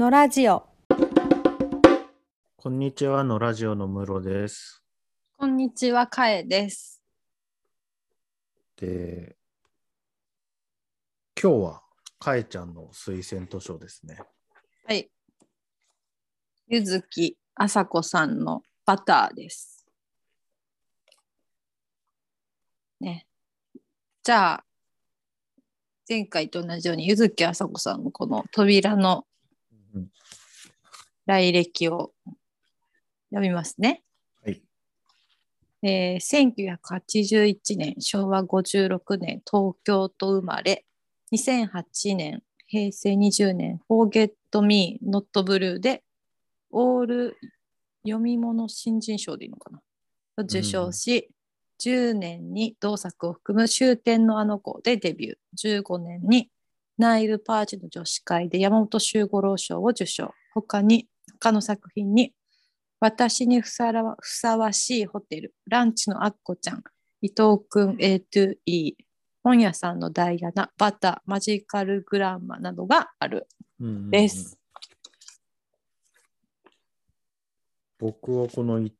のラジオ。こんにちはのラジオのムロです。こんにちは、かえです。で、今日はかえちゃんの推薦図書ですね。はい。ゆずきあさこさんのバターです。ね。じゃあ、前回と同じように、ゆずきあさこさんのこの扉のうん来歴を読みますね。はい。えー1981年、昭和56年、東京と生まれ、2008年、平成20年、Forget Me, Not Blue で、オール読み物新人賞でいいのかな？を受賞し、10年に同作を含む終点のあの子でデビュー。15年にナイルパーチの女子会で山本周五郎賞を受賞。他に、他の作品に、私にふさらふさわしいホテル、ランチのアッコちゃん、伊藤くん A2E、本屋さんのダイアナ、バター、マジカルグランマなどがあるうんうんうんです。僕はこのい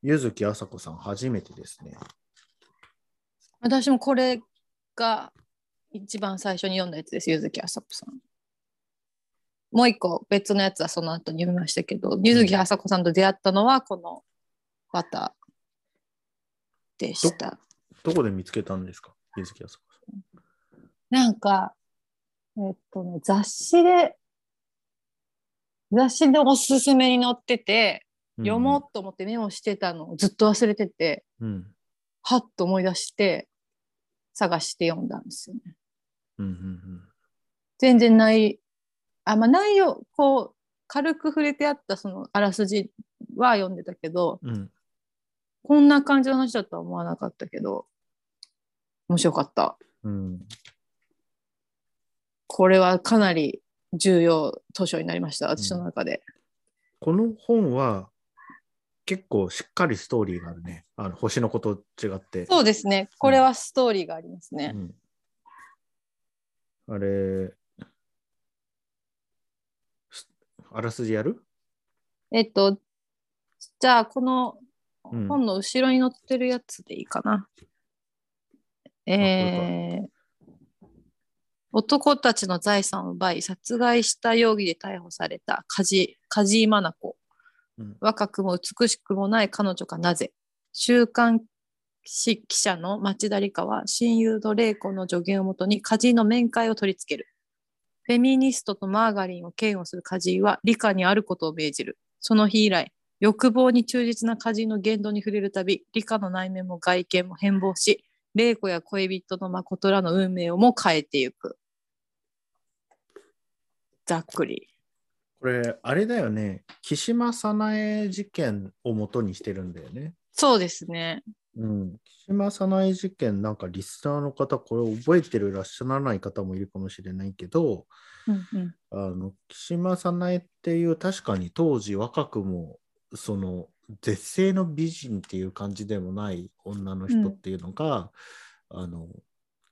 柚木あさこさん初めてですね。私もこれが一番最初に読んだやつです、柚木あさこさん。もう一個別のやつはその後に読みましたけど、柚木あさこさんと出会ったのはこのバターでした。どこで見つけたんですか？柚木あさこさなんか、えっとね、雑誌で、雑誌でおすすめに載ってて、ん。読もうと思ってメモしてたのをずっと忘れてて、うん。うん。はっと思い出して、探して読んだんですよね。うんうん全然ない、あ、まあ内容、こう、軽く触れてあったそのあらすじは読んでたけど、うん。うん。こんな感じの話だとは思わなかったけど、面白かった。うん。これはかなり重要図書になりました、私の中で。この本は結構しっかりストーリーがあるね。あの星の子と違って。そうですね。これはストーリーがありますね。うん、あれ、すあらすじやる？えっと、じゃあ、このうん。本の後ろに載ってるやつでいいかな。えー男たちの財産を奪い殺害した容疑で逮捕された梶梶井真奈子。うん。若くも美しくもない彼女がなぜ週刊誌記者の町田理香は親友の玲子の助言をもとに梶井の面会を取り付ける。フェミニストとマーガリンを嫌悪する梶井は理香にあることを命じる。その日以来欲望に忠実な梶井の言動に触れるたび理香の内面も外見も変貌し玲子や恋人の誠らの運命をも変えていく。ざっくり。これ、あれだよね。岸間早苗事件を元にしてるんだよね。そうですねうん。岸間早苗事件、なんかリスナーの方、これ覚えてるらっしゃらない方もいるかもしれないけど、うんうんあの岸間早苗っていう確かに当時若くもその絶世の美人っていう感じでもない女の人っていうのが、あの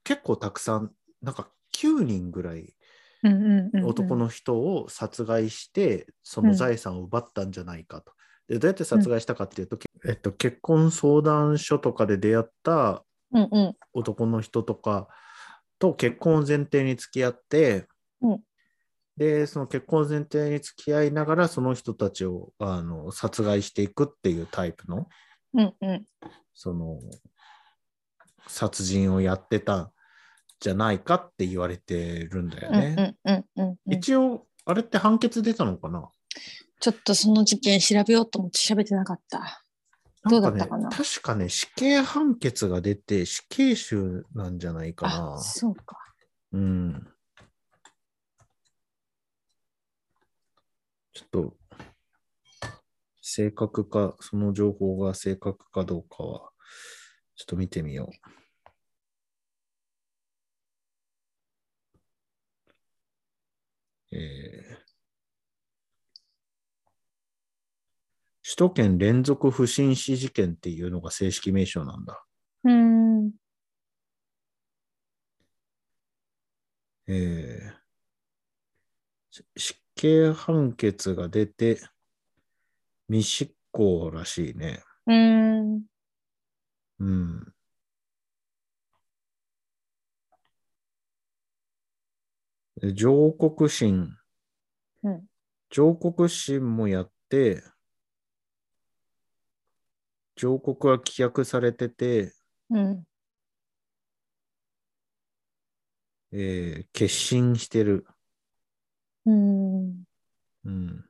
結構たくさんなんか9人ぐらいうんうんうんうん男の人を殺害して、その財産を奪ったんじゃないかと。でどうやって殺害したかっていうと、えっと、結婚相談所とかで出会ったうんうん。男の人とかと結婚を前提に付き合って、うん。でその結婚を前提に付き合いながらその人たちをあの殺害していくっていうタイプのうんうん。その殺人をやってたんじゃないかって言われてるんだようんね。うんうんうんうん。一応あれって判決出たのかな？ちょっとその事件調べようと思って調べてなかった。どうだったかな？ね、確かね死刑判決が出て死刑囚なんじゃないかなあ、。そうか。うん。ちょっと、正確か、その情報が正確かどうかは、ちょっと見てみよう。首都圏連続不審死事件っていうのが正式名称なんだ。うーん。えーし刑判決が出て、未執行らしいね。うーん。うん。で上告審。うん上告審もやって、上告は棄却されてて、うん。えー決審してる。うーん。うん。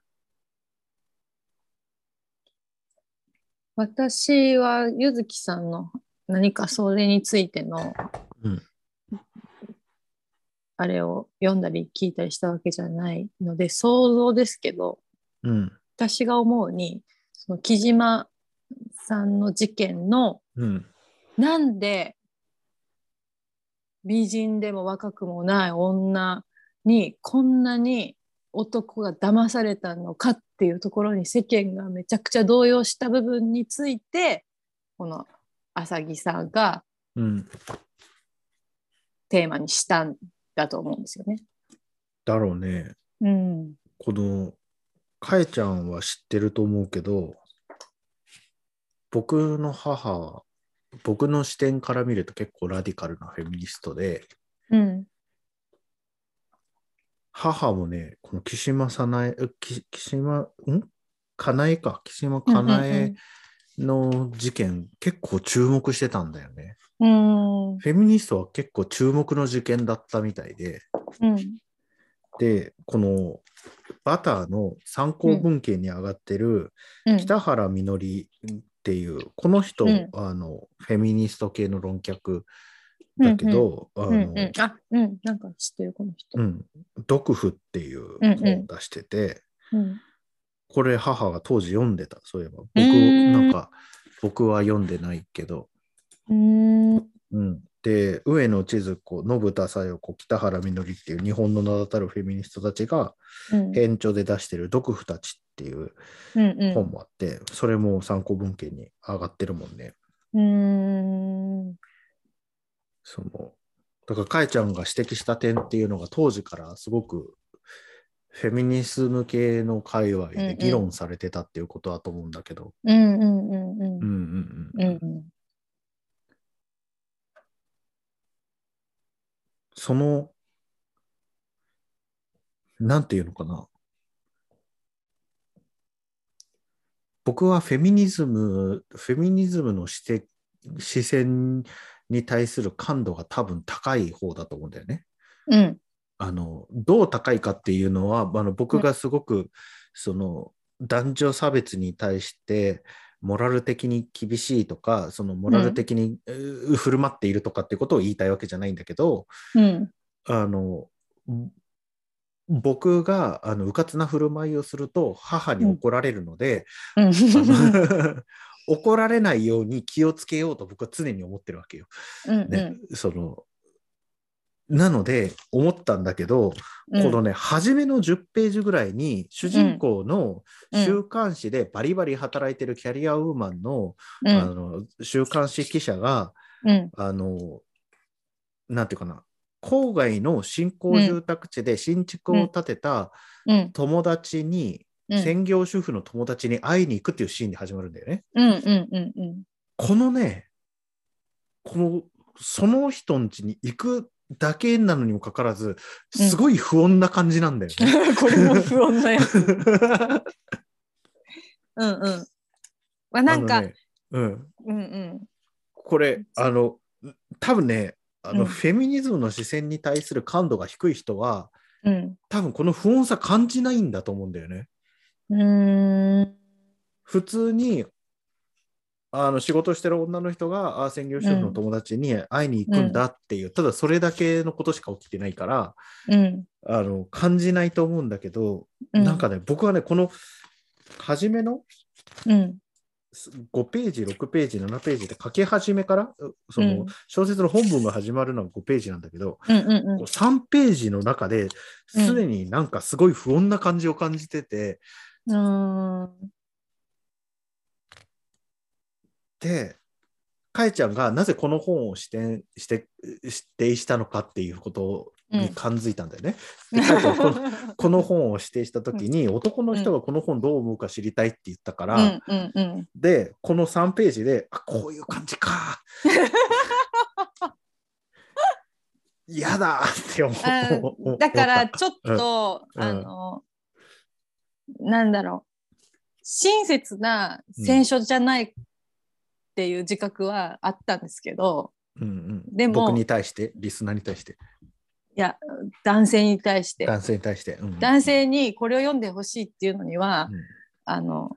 私はゆずきさんの何かそれについての、うんあれを読んだり聞いたりしたわけじゃないので想像ですけどうん。私が思うにその木島さんの事件のうん。なんで美人でも若くもない女にこんなに男が騙されたのかっていうところに世間がめちゃくちゃ動揺した部分についてこの浅木さんがうん。テーマにしたんだと思うんですよね。だろうね。うん、この、かえちゃんは知ってると思うけど、僕の母は、僕の視点から見ると結構ラディカルなフェミニストで、うん、母もね、この岸間さなえ、岸間、ん？かなえか、岸間かなえの事件、結構注目してたんだよね。うん、フェミニストは結構注目の事件だったみたいで、うん、で、このバターの参考文献に上がってるうん、北原みのりっていう、この人、うん。あの、フェミニスト系の論客だけど、あうん、の、うん、あ、うん、なんか知ってるこの人。うん、毒婦っていううんうん。本を出してて、うん、これ母が当時読んでた、そういえば。僕、ん。なんか、僕は読んでないけど、うん、うん。で、上野千鶴子、信田小夜子、北原みのりっていう日本の名だたるフェミニストたちが、うん、編著で出してる毒婦たちっていう本もあって、うんうん、それも参考文献に上がってるもんね。うんそのだからかえちゃんが指摘した点っていうのが当時からすごくフェミニズム系の界隈で議論されてたっていうことだと思うんだけど。うんうんうんうん。うんうんうん。うんうんその、なんていうのかな。僕はフェミニズム、フェミニズムの視点視線に対する感度が多分高い方だと思うんだよね。うんあのどう高いかっていうのはあの僕がすごく、その男女差別に対してモラル的に厳しいとかそのモラル的に、う振る舞っているとかっていうことを言いたいわけじゃないんだけどうんあの僕があの迂闊な振る舞いをすると母に怒られるので、うん。怒られないように気をつけようと僕は常に思ってるわけよ。うんねそのなので思ったんだけど、うん。このね初めの10ページぐらいに主人公のうん。週刊誌でバリバリ働いてるキャリアウーマンの,、うん。あの週刊誌記者がうん。あのなんていうかな郊外の新興住宅地で新築を建てたうん友達に、うん専業主婦の友達に会いに行くっていうシーンで始まるんだよね。うんうんうんうんこのね、この、その人ん家に行くだけなのにもかかわらず、うんすごい不穏な感じなんだよね。これも不穏なやつ。うんうん。まあ、なんか、ねうん、うんうん。これ、あの、多分ね、あの、うんフェミニズムの視線に対する感度が低い人は、うん。多分この不穏さ感じないんだと思うんだよね。うーん。普通に、あの仕事してる女の人があ専業主婦の友達に会いに行くんだっていう、ただそれだけのことしか起きてないからうん。あの感じないと思うんだけど、うんなんかね僕はねこの初めのうん。5ページ6ページ7ページで書き始めからうそのうん小説の本文が始まるのは5ページなんだけど、うんうんうんこう3ページの中ですでになんかすごい不穏な感じを感じてて、うーん。で、かえちゃんがなぜこの本を指定して指定したのかっていうことに感づいたんだよね。でカイトはこの この本を指定した時に、男の人がこの本どう思うか知りたいって言ったから、うんうんうん。でこの3ページであこういう感じか。嫌だって思あう。だからちょっと、うん。あの、なんだろう。親切な選書じゃないっていう自覚はあったんですけど、うん。うん、でも僕に対してリスナーに対していや男性に対して。男性に対して、うん。男性にこれを読んでほしいっていうのには、うん。あの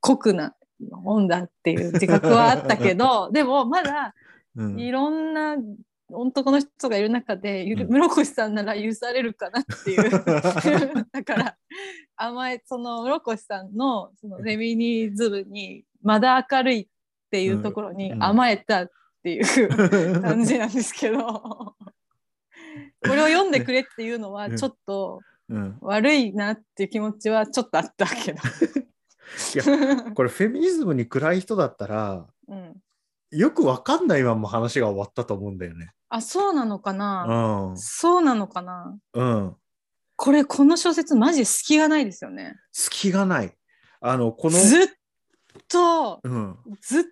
酷な本だっていう自覚はあったけど でもまだうん。いろんな男の人がいる中で、ゆるうん。室越さんなら許されるかなっていう。だから甘えその室越さんのそのフェミニズムにまだ明るいっていうところにうん。甘えたっていう 感じなんですけど これを読んでくれっていうのはちょっとうん悪いなっていう気持ちはちょっとあったけど。いやこれフェミニズムに暗い人だったらうん、よくわかんないまま話が終わったと思うんだよね。あそうなのかな、うんそうなのかな？うん、これこの小説マジで隙がないですよね。隙がない。あのこの、ずっとうん、ずっ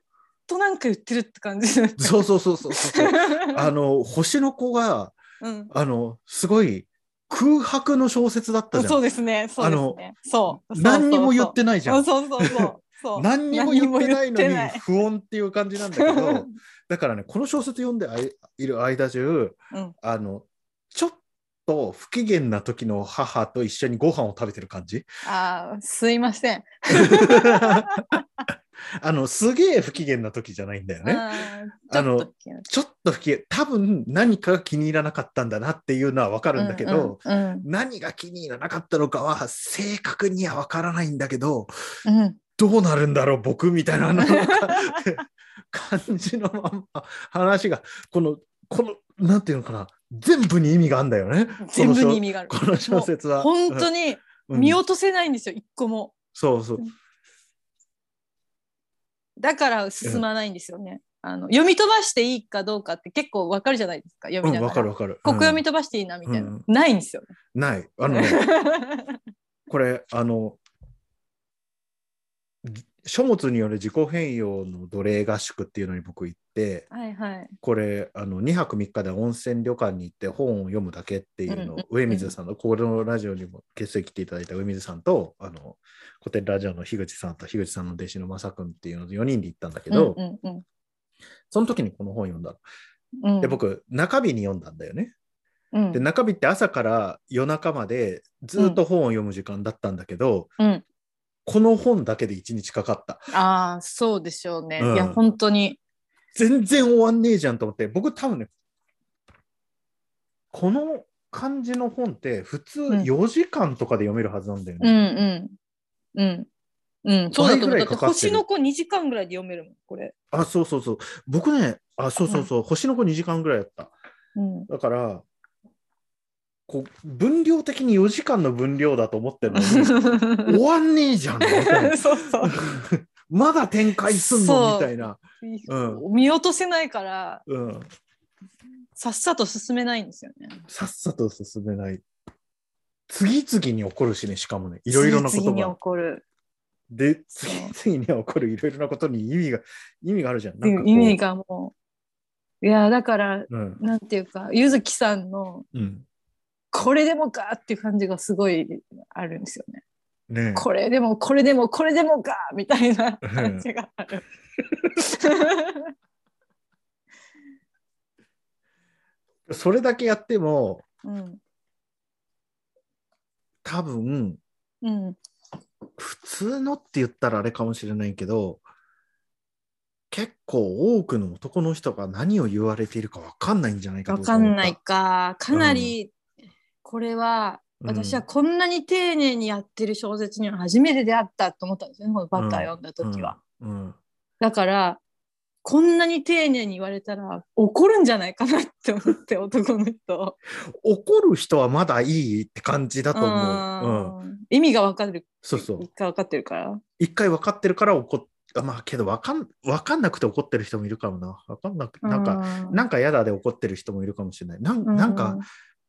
となんか言ってるって感じ。そうそうそうそうそう。あの星の子がうん、あのすごい空白の小説だったじゃん。そうですね。そうですね。そう。何にも言ってないじゃん。そうそうそうそう。何にも言ってないのに不穏っていう感じなんだけど だからねこの小説読んであいいる間中うん、あのちょっと不機嫌な時の母と一緒にご飯を食べてる感じ？あーすいません。あのすげえ不機嫌な時じゃないんだよね。あのちょっと不機嫌。多分何かが気に入らなかったんだなっていうのは分かるんだけど、うんうん何が気に入らなかったのかは正確には分からないんだけどうん。うんどうなるんだろう僕みたいななんか 感じのまんま話がこのこのなんていうのかな。全部に意味があるんだよね。全部に意味がある。この小説は。本当にうん見落とせないんですよ、一個も。そうそうだから進まないんですよね。あの読み飛ばしていいかどうかって結構わかるじゃないですか、読みうん、ながら。分かる分かる。ここ読みうん飛ばしていいなみたいな。うんないんですよね。ない。あのね、これ、あの、書物による自己変容の奴隷合宿っていうのに僕行って、はいはい。これ、あの2泊3日で温泉旅館に行って本を読むだけっていうのを、うんうんうん上水さんの、このラジオにもゲストに来ていただいた上水さんと、あの古典ラジオの樋口さんと樋口さんの弟子の正君っていうの4人で行ったんだけど、うんうんその時にこの本読んだの。うんうん、で、僕、中日に読んだんだよね。うん、で中日って朝から夜中までずっと本を読む時間だったんだけど、うん、この本だけで1日かかったああ、そうでしょうね。うんいや、本当に。全然終わんねえじゃんと思って僕多分ねこの感じの本って普通うん4時間とかで読めるはずなんだようんね、うん。うん。うん、そうだと思う。星の子2時間ぐらいで読めるもん、これ。あそうそうそう僕ねあそうそうそう、星の子2時間ぐらいやったうん。だからこう分量的に4時間の分量だと思ってるのに 終わんねえじゃんみたいなそうそう。まだ展開すんの？みたいな、う見落とせないから、うん、さっさと進めないんですよね。さっさと進めない。次々に起こるしね、しかもね、いろいろなこと次々にが起。こる。で、次々に起こるいろいろなことに意味が、意味があるじゃん。なん意味がもう。いや、だから、うん。なんていうか、ゆずきさんの、うん。これでもかっていう感じがすごいあるんですよね。ねこれでも、これでも、これでもかみたいな感じがある。えそれだけやっても、うん。多分、うん。普通のって言ったらあれかもしれないけど、結構多くの男の人が何を言われているか分かんないんじゃないかわと思ったかんない。か。かなり、これは、うん私はこんなに丁寧にやってる小説には初めて出会ったと思ったんですよね、このバター読んだ時は。うん。うんだから、こんなに丁寧に言われたら怒るんじゃないかなって思って、男の人。怒る人はまだいいって感じだと思う。うん。うん意味が分かる。そうそう。一回分かってるから。一回分かってるから怒まあけど分かん分かんなくて怒ってる人もいるかもな。分かんなくなんか、かなんか嫌だで怒ってる人もいるかもしれない。なんなんか、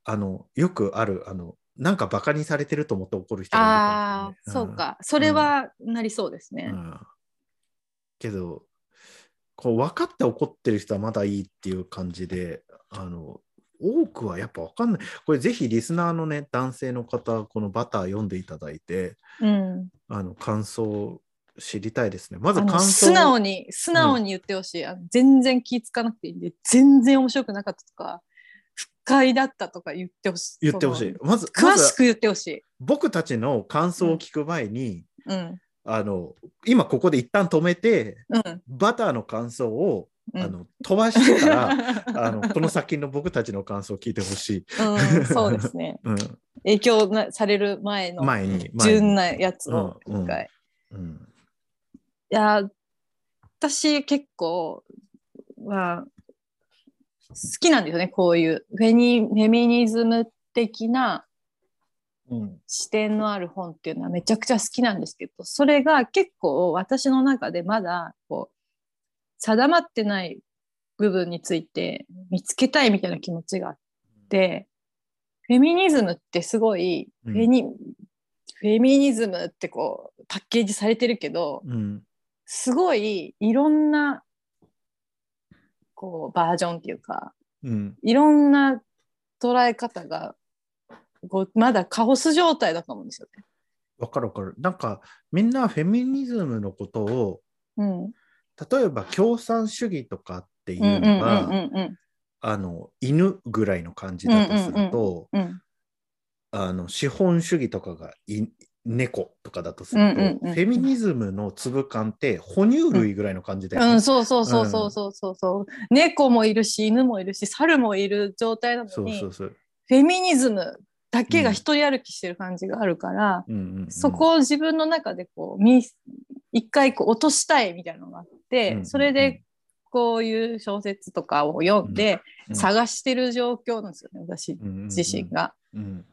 あのよくあるあのなんかバカにされてると思って怒る人がいるああ、かもしれないそうか。それはなりそうですね。うん。うんけどこう分かって怒ってる人はまだいいっていう感じであの多くはやっぱ分かんない。これぜひリスナーのね男性の方このバター読んでいただいてうん。あの感想を知りたいですね。まず感想。素直に素直に言ってほしい、あの全然気ぃつかなくていいんで全然面白くなかったとか不快だったとか言ってほしい。言ってほしい。そまず詳しく言ってほしい、僕たちの感想を聞く前に、うん。あの今ここで一旦止めてうん。バターの感想を、うん。あの飛ばしてから あのこの先の僕たちの感想を聞いてほしい、うん、そうですね。うん。影響なされる前の前に純なやつをうん一回、うん。いや私結構は好きなんですよねこういう。フェニフェミニズム的なうん。視点のある本っていうのはめちゃくちゃ好きなんですけどそれが結構私の中でまだこう定まってない部分について見つけたいみたいな気持ちがあってフェミニズムってすごいうん。フェニ、フェミニズムってこうパッケージされてるけどうん。すごいいろんなこうバージョンっていうかうんいろんな捉え方がこうまだカオス状態だと思うんですよね。わかるわかる。なんかみんなフェミニズムのことをうん例えば共産主義とかっていうのが、あの犬ぐらいの感じだとすると、あの資本主義とかがい猫とかだとすると、うんうんうんフェミニズムの粒感って哺乳類ぐらいの感じだよね。うん、そうそうそうそうそうそう。そう、猫もいるし犬もいるし猿もいる状態なのにそうそうそう。フェミニズムだけが一人歩きしてる感じがあるから、うんうんうんそこを自分の中でこうみ一回こう落としたいみたいなのがあって、うんうんうん。それでこういう小説とかを読んでうん探してる状況なんですよね私うんうんうん自身が。うん。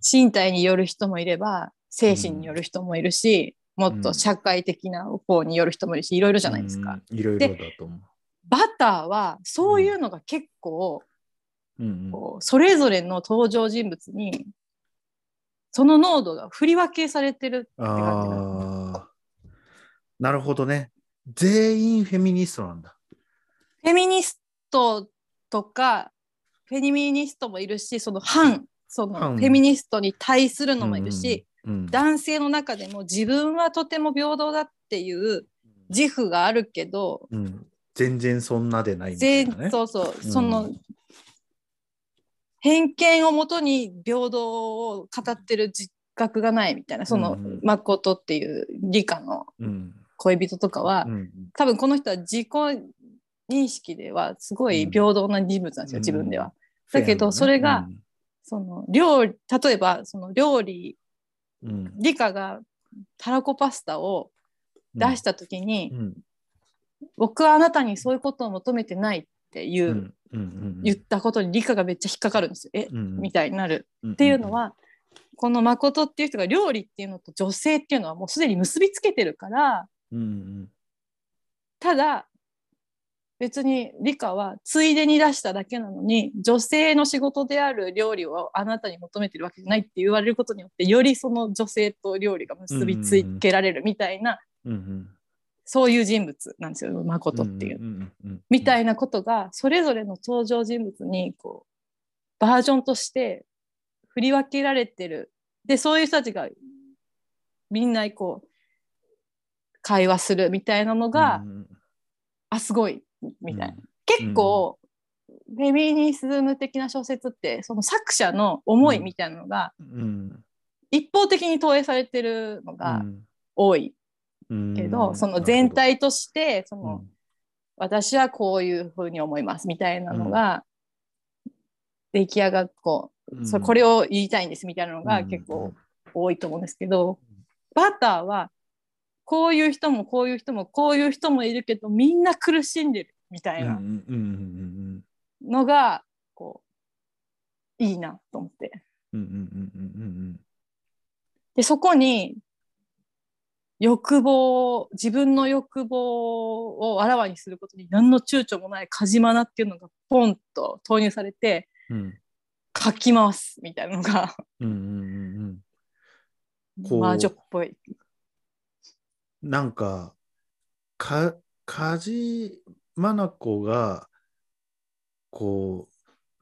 身体による人もいれば精神による人もいるし、もっと社会的な方による人もいるしいろいろじゃないですか。うんいろいろだと思バターはそういうのが結構、う。うんうんこうそれぞれの登場人物にその濃度が振り分けされてるって感じがああ、なるほどね。全員フェミニストなんだ。フェミニストとかフェミニストもいるしその反その反フェミニストに対するのもいるし、うん。うん、男性の中でも自分はとても平等だっていう自負があるけど、うん、全然そんなでないみたい全なね。そうそう、うん。その偏見をもとに平等を語ってる自覚がないみたいなその、うんうん。誠っていう理科のうん。恋人とかは、うん多分この人は自己認識ではすごい平等な人物なんですよ、うん。自分では。だけどそれがその料理例えばその料理理科がたらこパスタを出した時に、うん。僕はあなたにそういうことを求めてないっていう、言ったことに理科がめっちゃ引っかかるんですよ。え、うん。みたいになる。っっていうの、は、この誠っていう人が料理っていうのと女性っていうのはもうすでに結びつけてるからただ別に理科はついでに出しただけなのに女性の仕事である料理をあなたに求めてるわけじゃないって言われることによってよりその女性と料理が結びつけられるみたいな、うんうん。そういう人物なんですよ誠っていう。んうん。うんみたいなことがそれぞれの登場人物にこうバージョンとして振り分けられてる。でそういう人たちがみんなこう会話するみたいなのが、うん。あすごいみたいな、結構、フェミニズム的な小説ってその作者の思いみたいなのがうん。一方的に投影されてるのが多いうんけど、うん。その全体としてその、私はこういうふうに思いますみたいなのが、出来上がっこううん。そこれを言いたいんですみたいなのがうん。結構多いと思うんですけど、バターはこういう人もこういう人もこういう人もいるけどみんな苦しんでるみたいなのがこういいなと思って。でそこに欲望自分の欲望をあらわにすることに何の躊躇もないカジマナっていうのがポンと投入されてうん。うんかき回すみたいなのがうんうんうんこう魔女っぽい。うん。なんか、か、梶真奈子が、こ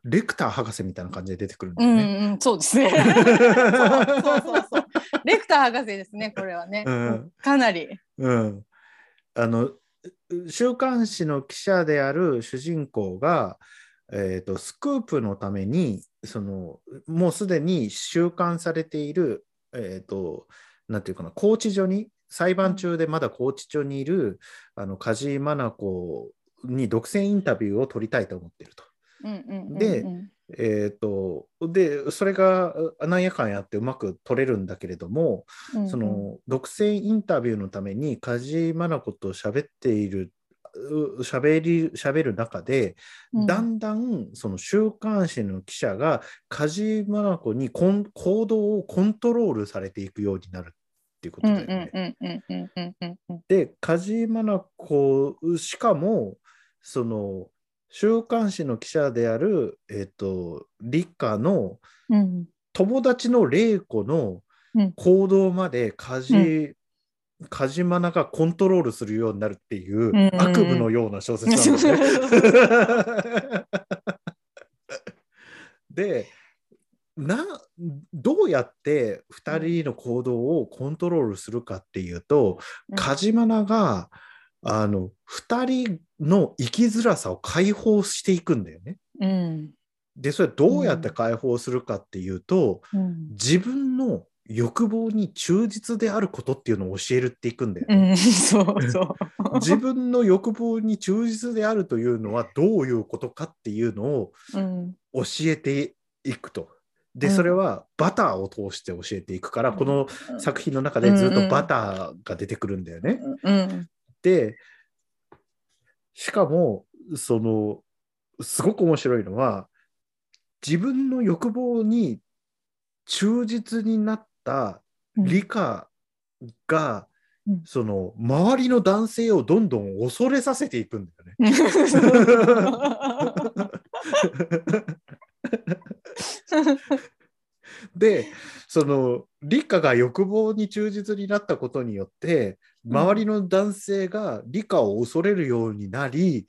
う、レクター博士みたいな感じで出てくるんだうんよね。うん、そうですね。そうそうそうそう。レクター博士ですね、これはね。うんかなり。うん。あの、週刊誌の記者である主人公が、えー、とスクープのためにそのもうすでに収監されている、えー、となんていうかな拘置所に裁判中でまだ拘置所にいる、あの梶井真奈子に独占インタビューを取りたいと思っていると。でえー、とでそれがあなんやかんやってうまく取れるんだけれども、うんうん。その独占インタビューのために梶井真奈子と喋っているう喋り喋る中で、うん。だんだんその週刊誌の記者が梶井真奈子に行動をコントロールされていくようになるっていうことで梶井真奈子しかもその週刊誌の記者である、えっと理科のうん友達の玲子のうん。行動まで梶,、梶真奈がコントロールするようになるっていううんうんうん。悪夢のような小説なんだよね。でなどうやって2人の行動をコントロールするかっていうと、梶真奈があの2人の生きづらさを解放していくんだよね。うんでそれどうやって解放するかっていうと、うん自分の欲望に忠実であることっていうのを教えるっていくんだようね。ん そうそう。自分の欲望に忠実であるというのはどういうことかっていうのをうん教えていくと。でうん。それはバターを通して教えていくから、この作品の中でずっとバターが出てくるんだよね。うんでしかもそのすごく面白いのは自分の欲望に忠実になった理科が、うん。その周りの男性をどんどん恐れさせていくんだよね。でその理科が欲望に忠実になったことによって周りの男性が理科を恐れるようになり、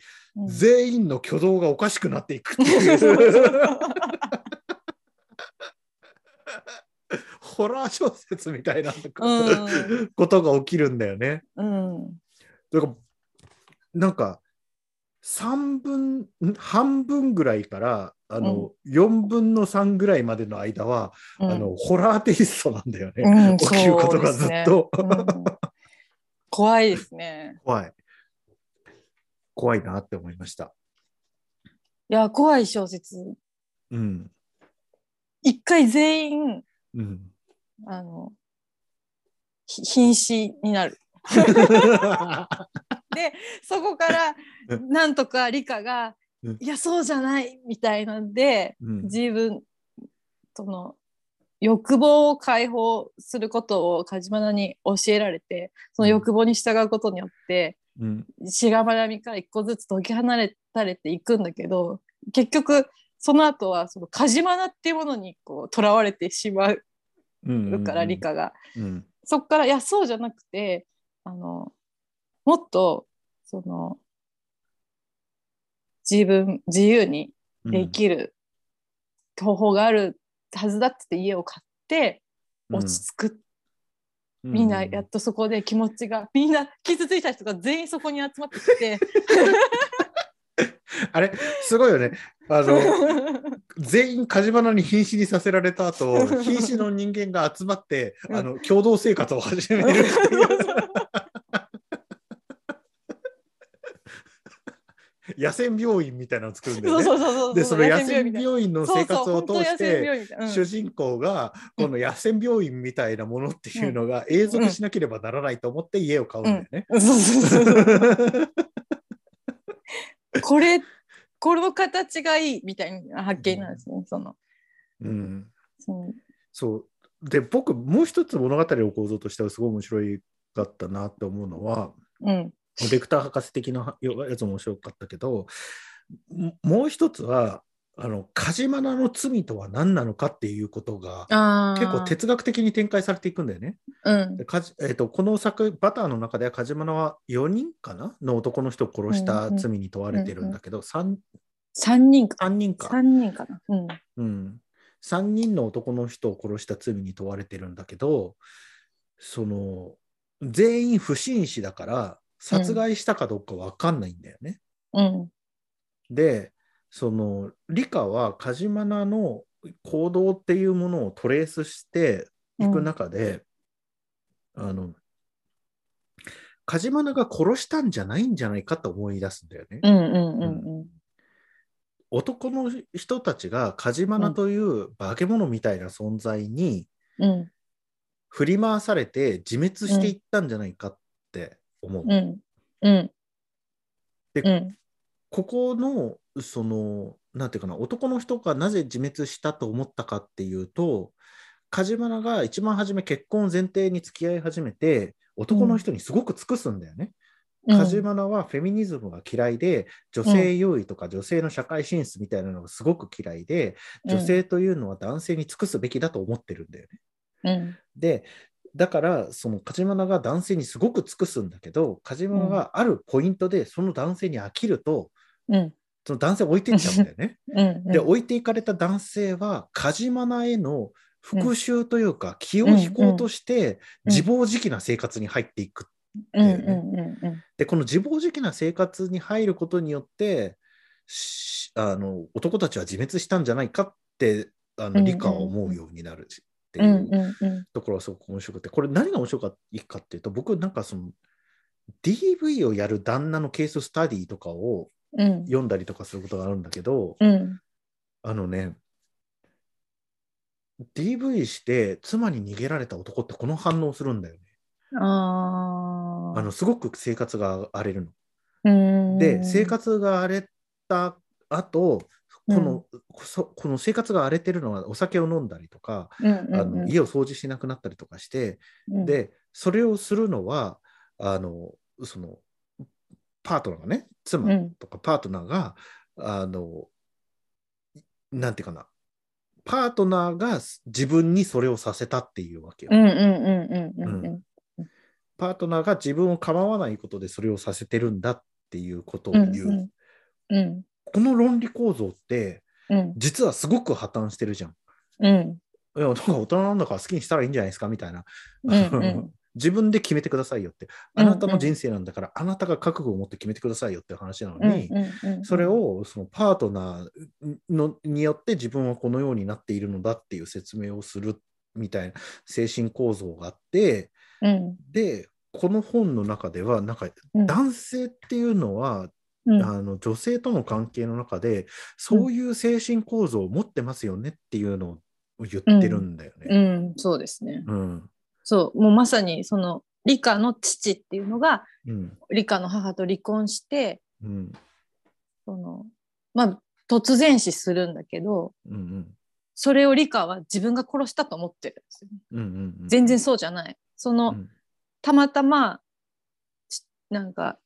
全員の挙動がおかしくなっていくっていう。ホラー小説みたいなうん。ことが起きるんだよね。うん。だからなんか3分ん半分ぐらいからあの、4分の3ぐらいまでの間は、あのホラーテイストなんだよね、うん起きることがずっと、怖いですね。怖い。怖いなって思いました。いや怖い小説。うん。一回全員うん、あのひ瀕死になる。でそこからうん。なんとか理科がうん「いやそうじゃない」みたいなんでうん。自分その欲望を解放することを梶間に教えられてその欲望に従うことによってうん。しがらみから一個ずつ解き離れたれていくんだけど結局その後はその梶間っていうものにこう囚われてしまううん。から理科が。うん。そっからいやそうじゃなくてあのもっとその自分自由にできる方法があるはずだって家を買って落ち着く、みんなやっとそこで気持ちがみんな傷ついた人が全員そこに集まってきて。あれすごいよね。あの 全員梶原に瀕死にさせられた後 瀕死の人間が集まってあの共同生活を始めるっていう 野戦病院みたいなのを作るんだよね。そうそうそうそうでその野戦病院の生活を通して主人公がこの野戦病院みたいなものっていうのが永続しなければならないと思って家を買うんだよね。これこの形がいいみたいな発見なんですね。その。うん。そう。で僕もう一つ物語の構造としてはすごい面白いかったなって思うのはうんベクター博士的なやつも面白かったけどももう一つはあの梶間の罪とは何なのかっていうことが結構哲学的に展開されていくんだよね。うんでかじえー、とこの作バターの中では梶間は4人かな？の男の人を殺した罪に問われてるんだけど、三三人か。3人か、三人かな。うん。うん、3人の男の人を殺した罪に問われてるんだけどその全員不審死だから殺害したかどうか分かんないんだよね。うん。でそのリカはカジマナの行動っていうものをトレースしていく中で、あのカジマナが殺したんじゃないんじゃないかと思い出すんだよね。うんうんうん男の人たちがカジマナという化け物みたいな存在にうん。うん振り回されて自滅していったんじゃないかって思う。うんうん。でうんここのそのなんていうかな男の人がなぜ自滅したと思ったかっていうと梶原が一番初め結婚を前提に付き合い始めて男の人にすごく尽くすんだよね。梶原はフェミニズムが嫌いで女性優位とか女性の社会進出みたいなのがすごく嫌いで、女性というのは男性に尽くすべきだと思ってるんだよね。うんでだからその梶原が男性にすごく尽くすんだけど梶原があるポイントでその男性に飽きると、うんその男性を置いていっちゃうんだよね。うん。で置いていかれた男性は梶原への復讐というか、気を引こうとしてうん自暴自棄な生活に入っていく。うんうんうんでこの自暴自棄な生活に入ることによってしあの男たちは自滅したんじゃないかってあのうん理科は思うようになるってうん。いう。ところはすごく面白くてこれ何が面白かいいかっていうと僕なんかその DV をやる旦那のケーススタディとかをうん読んだりとかすることがあるんだけど、うんあのね DV して妻に逃げられた男ってこの反応するんだよね。ああのすごく生活が荒れるの。ので生活が荒れた後この,、そこの生活が荒れてるのはお酒を飲んだりとか、あの家を掃除しなくなったりとかして、でそれをするのはあのそのパートナーがね妻とかパートナーが、あのなんていうかなパートナーが自分にそれをさせたっていうわけよ。うんうんうんうんうんうん。パートナーが自分を構わないことでそれをさせてるんだっていうことを言う。うん。うんこの論理構造ってうん。実はすごく破綻してるじゃん。うん。いや、なんか大人なんだから好きにしたらいいんじゃないですかみたいな。うんうん。自分で決めてくださいよって。あなたの人生なんだから、あなたが覚悟を持って決めてくださいよって話なのに、それをそのパートナーのによって自分はこのようになっているのだっていう説明をするみたいな精神構造があって、うん。で、この本の中では、なんかうん。男性っていうのは、うん。あの女性との関係の中でそういう精神構造を持ってますよねっていうのを言ってるん。だようね。ん。そうですね。うん。そう。もうまさにその理科の父っていうのがうん。理科の母と離婚してうん。そのまあ突然死するんだけどうんそれを理科は自分が殺したと思ってるんですよね。うんうんうん全然そうじゃない。その、うん。たまたまちなんか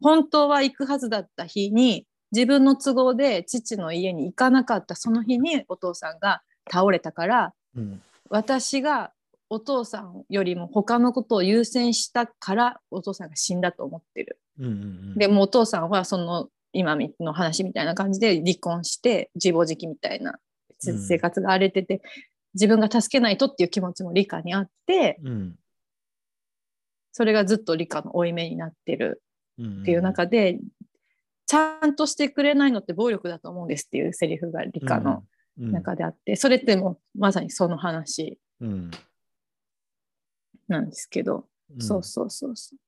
本当は行くはずだった日に自分の都合で父の家に行かなかったその日にお父さんが倒れたからうん。私がお父さんよりも他のことを優先したからお父さんが死んだと思ってる。うんうんでもお父さんはその今の話みたいな感じで離婚して自暴自棄みたいなうん。生活が荒れてて、自分が助けないとっていう気持ちも理科にあってうん。それがずっと理科の負い目になってるうんっていう中で、ちゃんとしてくれないのって暴力だと思うんですっていうセリフが理科の中であって、それってもうまさにその話うんなんですけど、うんそうそうそうそう。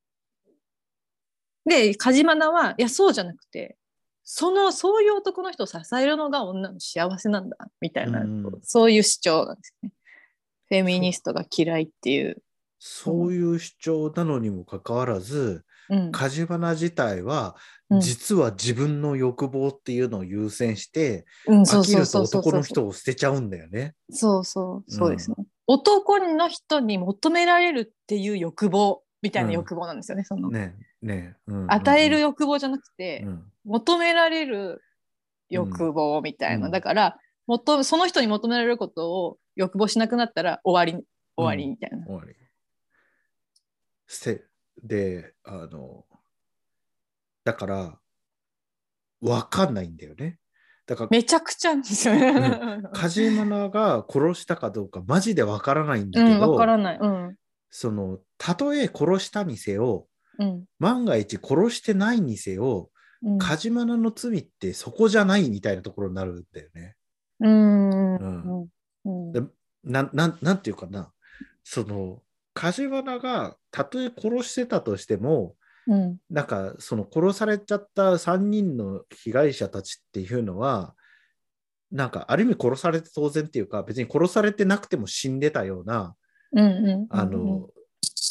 で、梶間菜は、いや、そうじゃなくて、その、そういう男の人を支えるのが女の幸せなんだ、みたいな、うんそういう主張なんですね。フェミニストが嫌いっていう。そういう主張なのにもかかわらずうん。梶花自体はうん実は自分の欲望っていうのを優先してうん、飽きると男の人を捨てちゃうんだよね。そうそう、そうですね。男の人に求められるっていう欲望みたいな欲望なんですよね。そのねね、うん与える欲望じゃなくて、うん求められる欲望みたいな、うんだから求その人に求められることを欲望しなくなったら終わり終わりみたいな、終わり。して、で、あの、だから、わかんないんだよね。だから、めちゃくちゃですよね。梶間が殺したかどうか、マジでわからないんだうん、けど、わからない。うん。その、たとえ殺したにせよ、うん。万が一殺してないにせよ、うん。梶間の罪ってそこじゃないみたいなところになるんだよね。うん。うんうん。でなんなんなんていうかな、その、梶原がたとえ殺してたとしても、うん。なんかその殺されちゃった3人の被害者たちっていうのは、なんかある意味殺されて当然っていうか、別に殺されてなくても死んでたような、うん。うん。あの、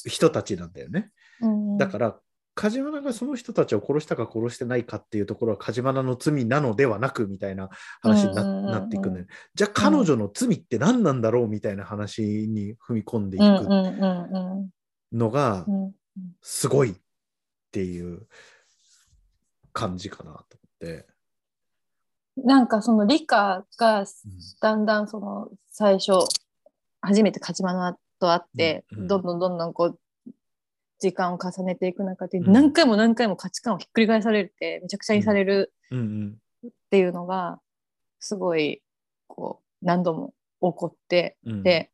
人たちなんだよね。うん、だから、梶原がその人たちを殺したか殺してないかっていうところは梶原の罪なのではなくみたいな話にな,、っていくんだよ。じゃあ彼女の罪って何なんだろうみたいな話に踏み込んでいくのが。すごいっていう感じかなと思って。なんかその理科がうんだんだんその最初初めて勝間と会って、どんどんどんどんこう時間を重ねていく中で、うん。何回も何回も価値観をひっくり返されてめちゃくちゃにされるうんっていうのがすごいこう何度も起こってで、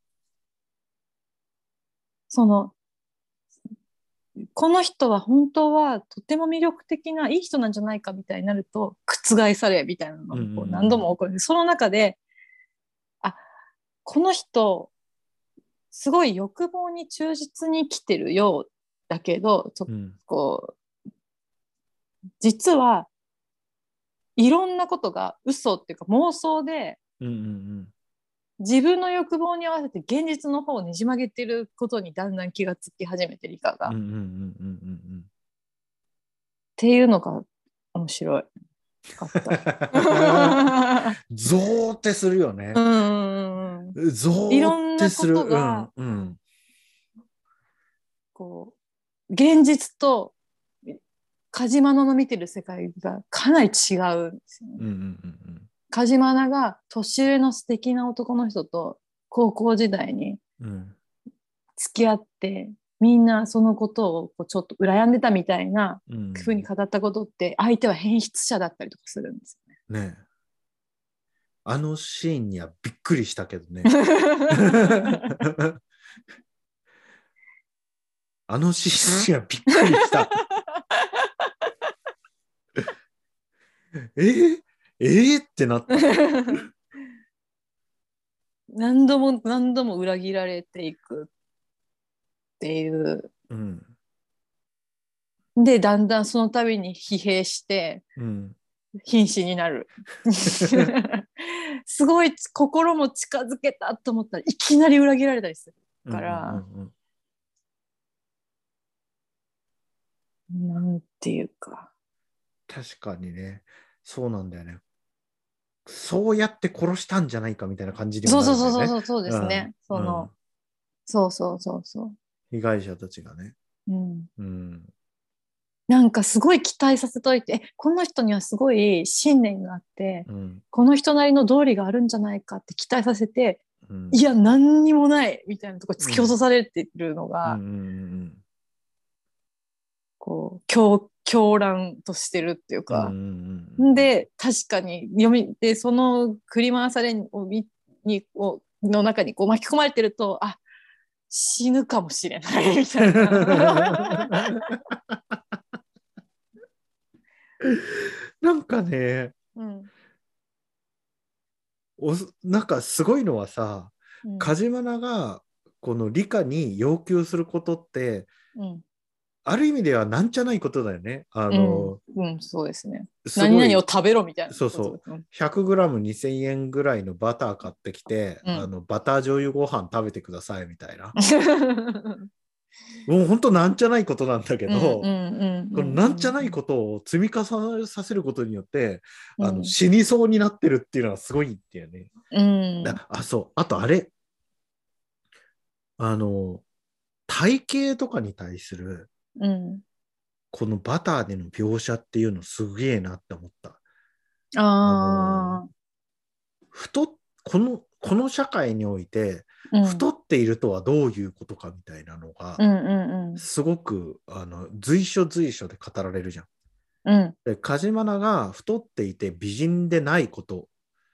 そのこの人は本当はとても魅力的ないい人なんじゃないかみたいになると覆されみたいなのがこう何度も起こる、その中であこの人すごい欲望に忠実に生きてるようだけどちょっとうん。こう実はいろんなことが嘘っていうか妄想でうんうん自分の欲望に合わせて現実の方をねじ曲げてることにだんだん気がつき始めて理科が、っうんうんうんうんうん。ていうのが面白い。ゾーってするよね。う。んうんうんゾいろん。なーってする。ことがうんうん。こう現実とカジマナの見てる世界がかなり違うんですよね。うんうんうんカジマナが年上の素敵な男の人と高校時代に付き合ってみんなそのことをこうちょっと羨んでたみたいなうんふうに語ったことって相手は変質者だったりとかするんですよね。ねえあのシーンにはびっくりしたけどね。あのシーンにはびっくりした。えー、えー、ってなった。何度も何度も裏切られていくっていううん。でだんだんその度に疲弊してうん。瀕死になる すごい心も近づけたと思ったらいきなり裏切られたりすからうんうんうんなんていうか確かにね、そうなんだよね。そうやって殺したんじゃないかみたいな感じにもそうそうそうそうそうですね、うんその、そうそうそうそ被害者たちがね。う、うん、うん。なんかすごい期待させといてえこの人にはすごい信念があってうん。この人なりの道理があるんじゃないかって期待させてうん。いや何にもないみたいなとこ突き落とされてるのが、うんうんうんこう狂狂乱としてるっていうか、うんで確かに読みでその振り回されをみにをの中にこう巻き込まれてるとあ死ぬかもしれないみたいな。なんかねうん。おなんかすごいのはさうん。梶間がこの理科に要求することってうんある意味ではなんじゃないことだよね。あの、うんうん、そうですね。す何々を食べろみたいな。そうそううん。100g2000 円ぐらいのバター買ってきて、うんあのバター醤油ご飯食べてくださいみたいな。もう本当なんじゃないことなんだけど、このなんじゃないことを積み重ねさせることによって、あの死にそうになってるっていうのはすごいっていうね。と、うんだあ、そう。あとあれ。あの、体型とかに対する、うん、このバターでの描写っていうのすげえなって思った。ああ。太このこの社会においてうん太っているとはどういうことかみたいなのが、うんうんうん。すごくあの随所随所で語られるじゃん。うんで梶間奈が太っていて美人でないこと、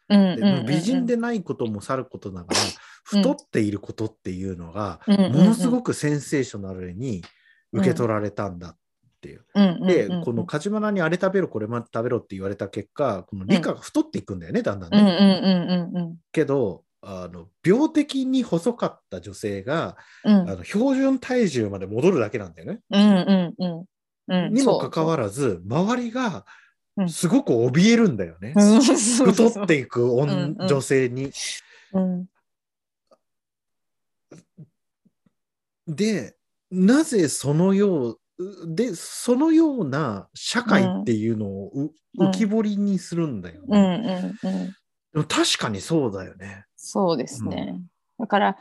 うんでうん。美人でないこともさることながら、うん太っていることっていうのが、ものすごくセンセーショナルに受け取られたんだっていう。うんうんうんで、この梶間奈にあれ食べろこれまで食べろって言われた結果この理科が太っていくんだよね、だんだんね。うんうんうんうんけどあの病的に細かった女性が、うん。あの標準体重まで戻るだけなんだよね。うんうんうんうん。にもかかわららず周りがうんすごく怯えるんだよね。ず太っていく女うんうん女性に。うんでなぜそのようでそのような社会っていうのをう、うん浮き彫りにするんだようんうね。んうん。でも確かにそうだよね。そうですね。だから、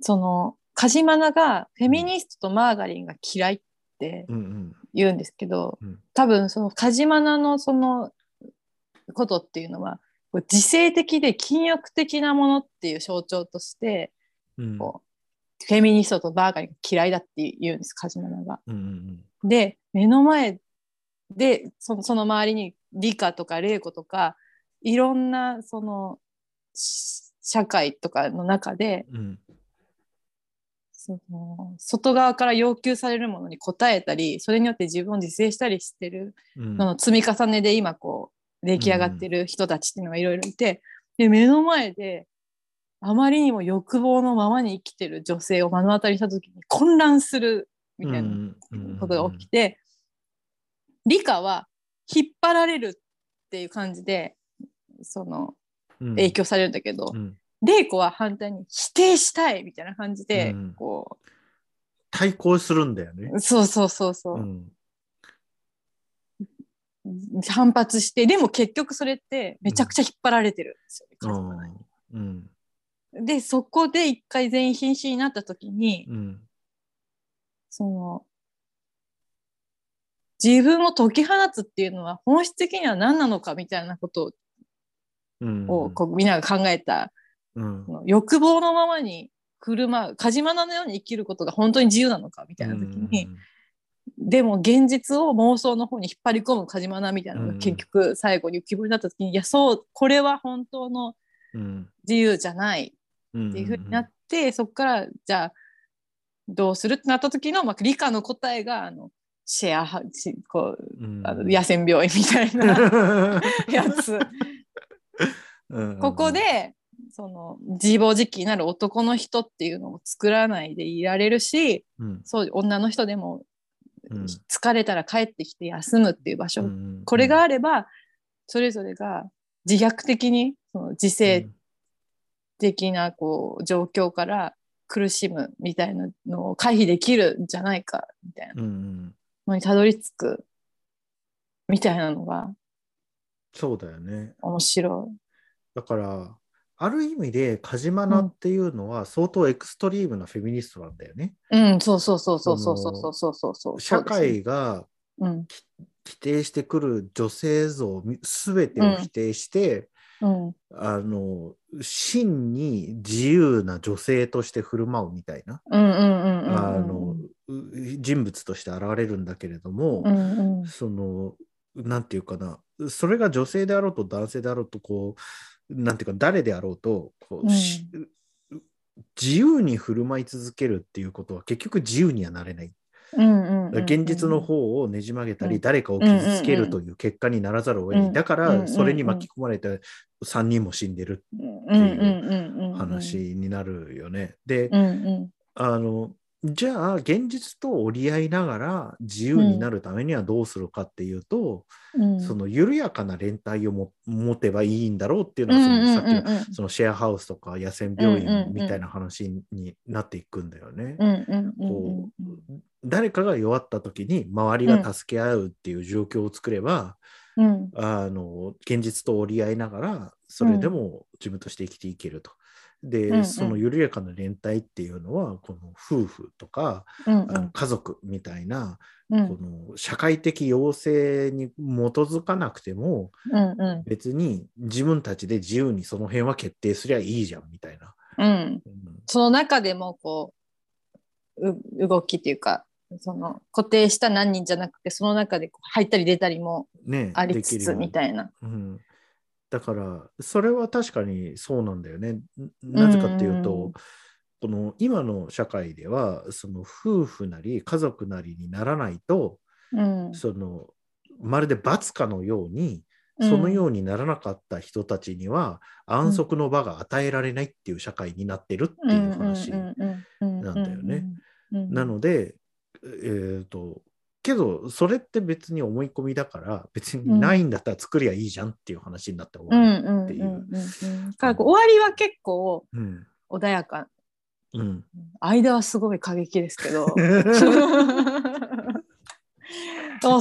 その、カジマナがフェミニストとマーガリンが嫌いってうんうん言うんですけど、うん多分そのカジマナのそのことっていうのは、自制的で禁欲的なものっていう象徴として、うんこうフェミニストとマーガリンが嫌いだって言うんです、カジマナが。うんうんで、目の前で、そのその周りに理科とか玲子とか、いろんなそのし社会とかの中で、うん。その外側から要求されるものに応えたり、それによって自分を自制したりしてるうん。のの積み重ねで今こう出来上がってる人たちっていうのがいろいろいて、で目の前であまりにも欲望のままに生きてる女性を目の当たりにした時に混乱するみたいなことが起きて、理科は引っ張られるっていう感じでその影響されるんだけど、うん。玲子は反対に否定したいみたいな感じで、うん。こ対抗するんだよね。うそうそうそうそう、うん。反発してでも結局それってめちゃくちゃ引っ張られてるんですよね、カズマナに。うんでそこで一回全員瀕死になった時に、うん。その自分を解き放つっていうのは本質的には何なのかみたいなことうん。をこうみんなが考えた、うん。欲望のままに振る舞うカジマナのように生きることが本当に自由なのかみたいな時に、でも現実を妄想の方に引っ張り込むカジマナみたいなのが結局最後に浮き彫りになった時に、いやそうこれは本当のうん。自由じゃない。うんっていうふうになって、そこからじゃあどうするってなった時の、まあ、理科の答えがあのシェアこううん。あの野戦病院みたいな やつ。うんここでその自暴自棄になる男の人っていうのを作らないでいられるしうん。そう女の人でもうん。疲れたら帰ってきて休むっていう場所、うんこれがあればそれぞれが自虐的にその自制的なこう状況から苦しむみたいなのを回避できるんじゃないかみたいなのにたどり着くみたいなのがそうだよね。面白い。だから、ある意味で、カジマナっていうのは相当エクストリームなフェミニストなんだよね。うん、そうそうそうそうそうそうそうそうそうそう。社会がうん、規定してくる女性像すべてを否定して、うん、あの真に自由な女性として振る舞うみたいな、人物として現れるんだけれども、うん、うん、そのなんていうかなそれが女性であろうと男性であろうとこうなんていうか誰であろうとこう、うん。し自由に振る舞い続けるっていうことは結局自由にはなれない。現実の方をねじ曲げたり、うん。誰かを傷つけるという結果にならざるを得ない。うん。だからそれに巻き込まれて3人も死んでるうん、うん、う話になるよね。で、あのじゃあ現実と折り合いながら自由になるためにはどうするかっていうと、うん、その緩やかな連帯をも持てばいいんだろうっていうのがそのさっきのそのシェアハウスとか野戦病院みたいな話になっていくんだよね。こう誰かが弱った時に周りが助け合うっていう状況を作れば、うん、あの現実と折り合いながらそれでも自分として生きていけるとで、うんうん。その緩やかな連帯っていうのはこの夫婦とか、うんあの家族みたいな、うん。この社会的要請に基づかなくてもうんう別に自分たちで自由にその辺は決定すりゃいいじゃんみたいな。んうん。うん。その中でもこうう動きっていうかその固定した何人じゃなくてその中でこう入ったり出たりもね、ありつつできるように。みたいな。うん、だからそれは確かにそうなんだよね。んなぜかっていうと、うんこの今の社会ではその夫婦なり家族なりにならないと、うんそのまるで罰かのようにうんそのようにならなかった人たちには安息の場が与えられないっていう社会になってるっていう話なんだよね。なで、ので、えー、とけどそれって別に思い込みだから別にないんだったら作りゃいいじゃんっていう話になって終うんわる。うんうんっていううん。うんだから終わりは結構うん。穏やか。うん間はすごい過激ですけど。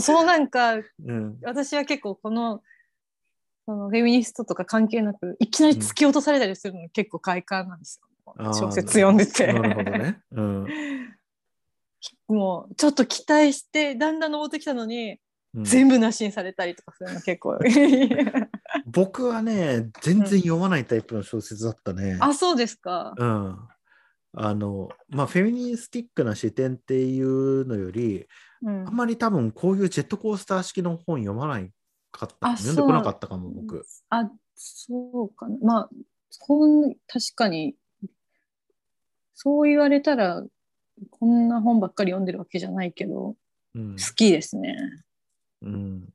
そうなんかうん。私は結構このそのフェミニストとか関係なくいきなり突き落とされたりするの結構快感なんですよ、あー小説読んでて。なるほどね。うんもうちょっと期待してだんだん登ってきたのに、うん。全部なしにされたりとかするの結構。僕はね全然読まないタイプの小説だったね。あそうですか。うん、あのまあフェミニスティックな視点っていうのよりうん。あんまり多分こういうジェットコースター式の本読まないかったあ読んでこなかったかも僕。あそうかな。まあこん確かにそう言われたらこんな本ばっかり読んでるわけじゃないけどうん。好きですね。うん、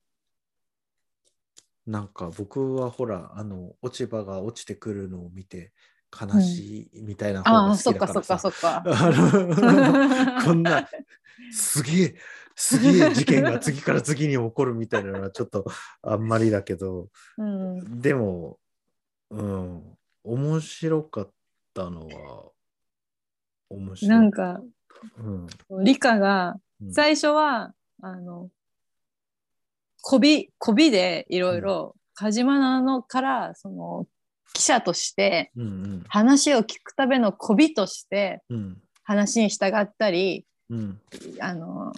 なんか僕はほらあの落ち葉が落ちてくるのを見て悲しいみたいな方がああそっかそっ好きだからさ、かそっか。あの こんなすげえすげえ事件が次から次に起こるみたいなのはちょっとあんまりだけど。うん。でもうん。面白かったのは面白い。なんかうん。理科がうん。最初は、あのこびこびでいろいろ梶間なのからその記者としてうん話を聞くためのこびとしてうん。話に従ったりうん。あの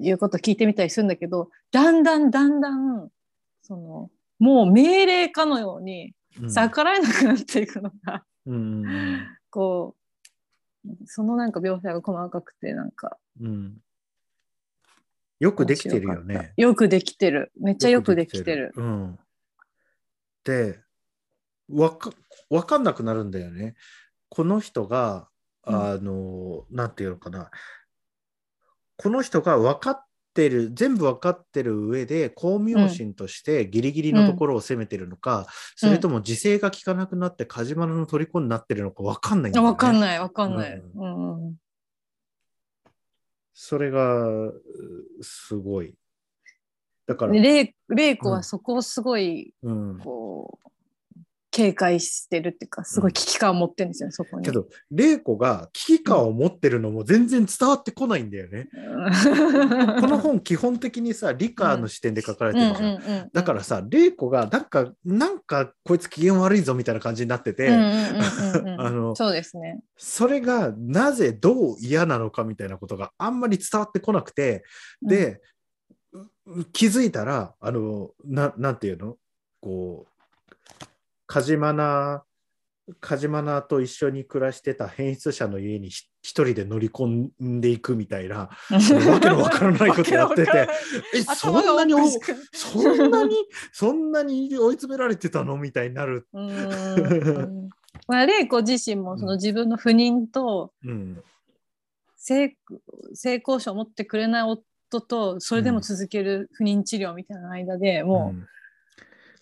言うこと聞いてみたりするんだけどだんだんだんだんそのもう命令かのようにうん。逆らえなくなっていくのが、うんうん。こうそのなんか描写が細かくてなんか。うん。よくできてるよね。た。よくできてる。めっちゃよくできてる。うん、でわかわかんなくなるんだよね。この人がうん。あの、なんていうのかな。この人が分かってる全部分かってる上で光明心としてギリギリのところを攻めてるのか、それとも自制が効かなくなって梶原の虜になってるのか分かんないんね。わかんないわかんない。ううんうんそれがうすごい。だから、でレイレイコうんはそこをすごいうん、こう警戒してるっていうかすごい危機感を持ってるんですよねそこに。けど、玲子が危機感を持ってるのも全然伝わってこないんだよね。この本、基本的にさ、理科の視点で書かれてるじゃん。だからさ、玲子がなんか、なんかこいつ機嫌悪いぞみたいな感じになってて、あのそうですね。それがなぜどう嫌なのかみたいなことがあんまり伝わってこなくて、で、う気づいたら、あの、ななんていうの？こう、カジマナ、カジマナと一緒に暮らしてた変質者の家にひ一人で乗り込んでいくみたいな、うん、わけのわからないことやってて、え、そんなにそんなに、そんなに追い詰められてたの？みたいになる。うん。まあ、玲子自身もその自分の不妊とうん。性性交渉を持ってくれない夫とそれでも続ける不妊治療みたいな間でもうん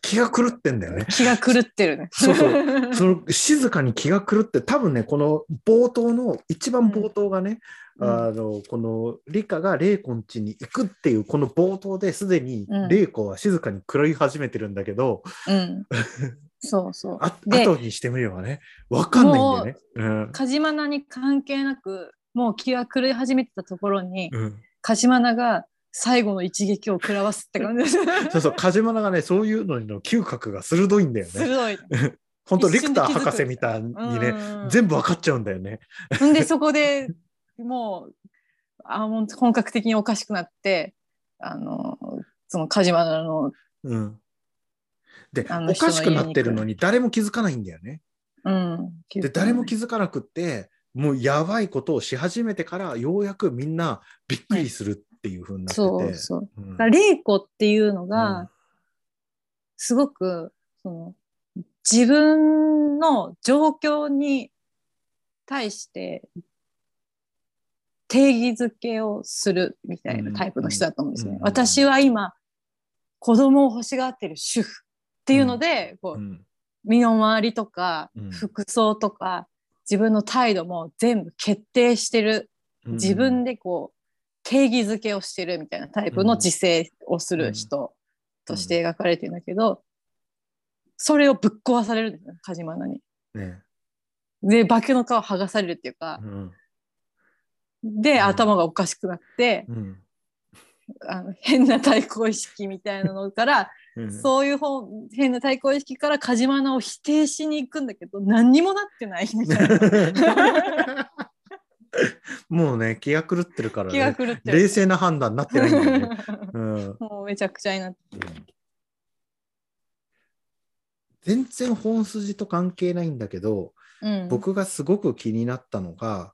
気が狂ってんだよねう。気が狂ってるね。そうそう その静かに気が狂って多分ねこの冒頭の一番冒頭がね、うんあのこのリカがレイコン家に行くっていうこの冒頭ですでにうんレイコは静かに狂い始めてるんだけど、うん、そうそう。あで後にしてみればね分かんないんだよね。うん梶間に関係なくもう気が狂い始めてたところにうん梶間が最後の一撃を食らわすって感じです。そうそう梶原がねそういうのの嗅覚が鋭いんだよね。鋭い。本当レクター博士みたいにね、うん全部わかっちゃうんだよね。んでそこでもうあもう本格的におかしくなってあのその梶原の、うん。で、あのおかしくなってるのに誰も気づかないんだよね。うん、で、誰も気づかなくって、もうやばいことをし始めてから、ようやくみんなびっくりするっていう風になってて。そうそう。うん。玲子っていうのうん。がすごくその自分の状況に対して定義づけをするみたいなタイプの人だと思うんですね。うん。うん。私は今子供を欲しがってる主婦っていうので、こううん。身の回りとかうん。服装とか自分の態度も全部決定してる。自分でこう定義づけをしてるみたいなタイプの自制をする人として描かれてるんだけど、それをぶっ壊されるんですよ梶間に。ね。で化けの皮剥がされるっていうかうん。で、うん。頭がおかしくなってうん。あの変な対抗意識みたいなのから、うん。そういう本変な対抗意識から梶間を否定しに行くんだけど何にもなってないみたいな もうね、気が狂ってるから気がね。狂ってる。冷静な判断になってないんだよね。うんもうめちゃくちゃになって全然本筋と関係ないんだけど、うん、僕がすごく気になったのが、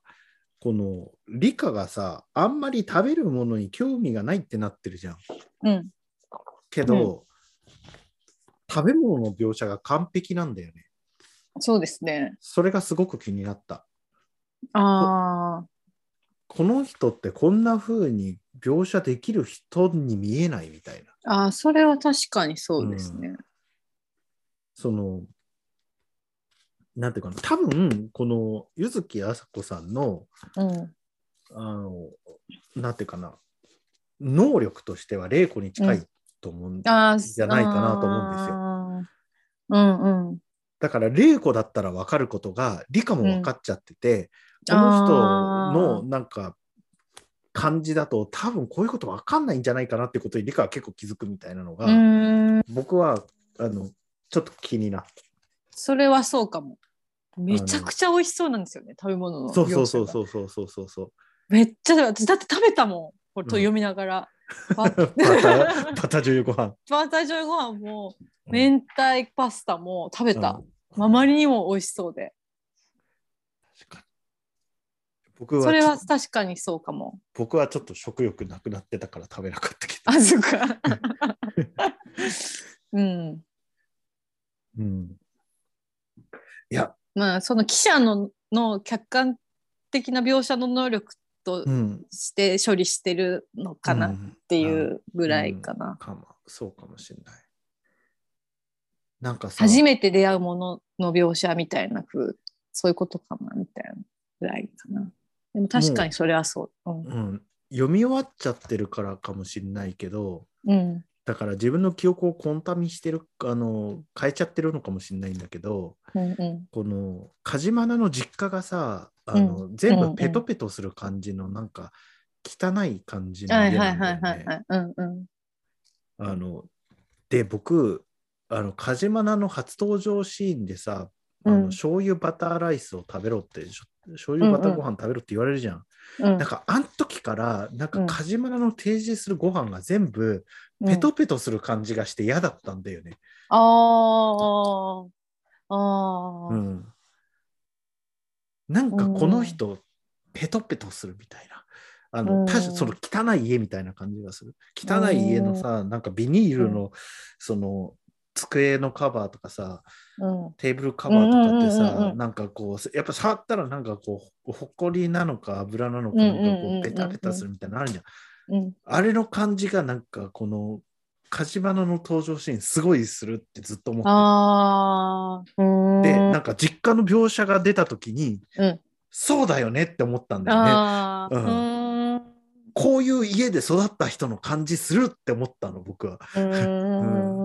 この理科がさ、あんまり食べるものに興味がないってなってるじゃん。うん、けど、食べ物の描写が完璧なんだよね。そうですね。それがすごく気になった。ああ、この人ってこんな風に描写できる人に見えないみたいな。ああ、それは確かにそうですね。その、なんていうかな、多分この柚木あさこさんの、うん、あの、なんていうかな、能力としては玲子に近いと思うんじゃないかなと思うんですよよ。うんうん。だから玲子だったら分かることが理科も分かっちゃってて、この人のなんか感じだと多分こういうこと分かんないんじゃないかなってことに理科は結構気づくみたいなのが、うん、僕はあのちょっと気になった。それはそうかも。めちゃくちゃ美味しそうなんですよね、食べ物の。そうそうそうそうそうそうそうそう。めっちゃ私だって食べたもん。これと読みながら。バ バター？バター醤油ご飯。バター醤油ご飯も明太パスタも食べた。うんあまりにも美味しそうで。確かに僕はそれは確かにそうかも。僕はちょっと食欲なくなってたから食べなかったけど。あ、そっか。うん。うん、いや、まあその記者のの客観的な描写の能力とうん、して処理してるのかなっっていうぐらいかな。かもそうかもしれない。なんかさ、初めて出会うものの描写みたいな風そういうことかなみたいなぐらいかな。でも確かにそれはそう。うん。うん、読み終わっちゃってるからかもしれないけど、うんだから自分の記憶をコンタミしてる、あの、変えちゃってるのかもしれないんだけど、うんうん。この梶間の実家がさ、あの、全部ペトペトする感じの、なんか、汚い感じのね。うんうん。あの、で、僕、あの、梶間の初登場シーンでさ、あのうん。醤油バターライスを食べろって、しょ醤油バターご飯食べろって言われるじゃん。うん。なんか、あん時から、なんか、うん。梶間の提示するご飯が全部、うん。ペトペトする感じがして嫌だったんだよね。あー。あー、うん。なんか、この人、ペトペトするみたいな。あの、うん。その汚い家みたいな感じがする。汚い家のさ、なんかビニールの、その、机のカバーとかさ、うんテーブルカバーとかってさう、んなんかこう、やっぱ触ったらなんかこう、ほこりなのか油なのか、なんかこう、ペタペタするみたいなのあるじゃん。うんあれの感じがなんかこの、梶原の登場シーンすごいするってずっと思って。で、なんか実家の描写が出た時に、うんそうだよねって思ったんだよね。ううん。こういう家で育った人の感じするって思ったの、僕は。う。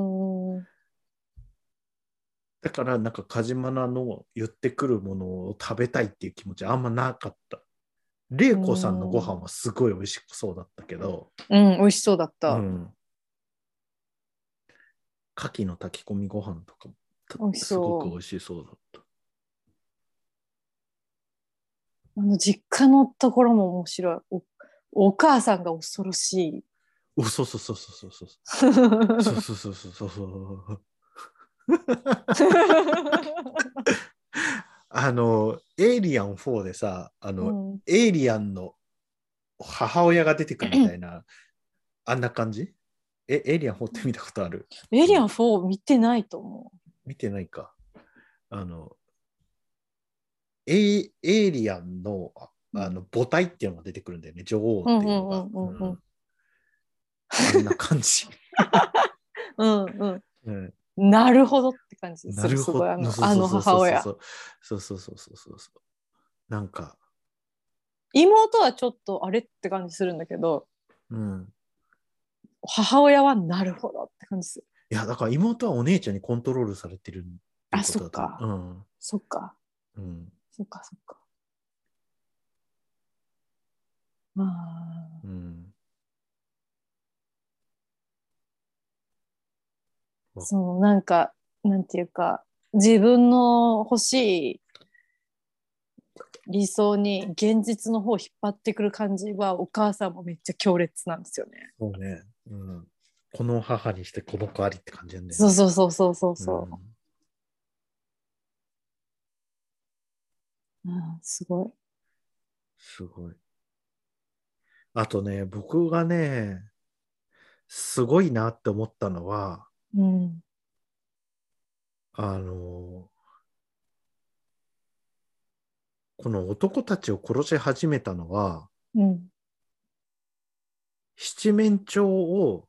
だから、なんか、梶間の言ってくるものを食べたいっていう気持ちあんまなかった。玲子さんのご飯はすごい美味しそうだったけど、うん、美味しそうだった。うん。牡蠣の炊き込みご飯とかもすごく美味しそうだった。あの実家のところも面白い。おお母さんが恐ろしい。おそうそうそうそうそうそう。そうそうそうそうそうそう。あの、エイリアン4でさ、あの、うんエイリアンの母親が出てくるみたいな、あんな感じ？え、エイリアン4って見たことある？エイリアン4見てないと思見てないか。あの、エイエイリアンのああの母体っていうのが出てくるんだよね、女王っていうのが。あんな感じ。う。うんううんん。なるほどって感じですなるほど。すごいあの母親。そうそうそうそうそう。なんか、妹はちょっとあれって感じするんだけど、うん。母親はなるほどって感じする。いや、だから妹はお姉ちゃんにコントロールされてるあそっかうん。そっか、うん。そっか、そっか。ああ。うん。そう、なんか、なんていうか、自分の欲しい理想に現実の方を引っ張ってくる感じはお母さんもめっちゃ強烈なんですよね。そうね。うん。この母にしてこの子ありって感じなんだよね。そうそうそうそうそうそんう。うん、すごい。すごい。あとね、僕がね、すごいなって思ったのは、うん。あの、この男たちを殺し始めたのは、うん。七面鳥を。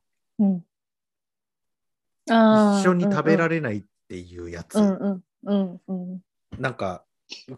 一緒に食べられれないっていうやつ。なんか、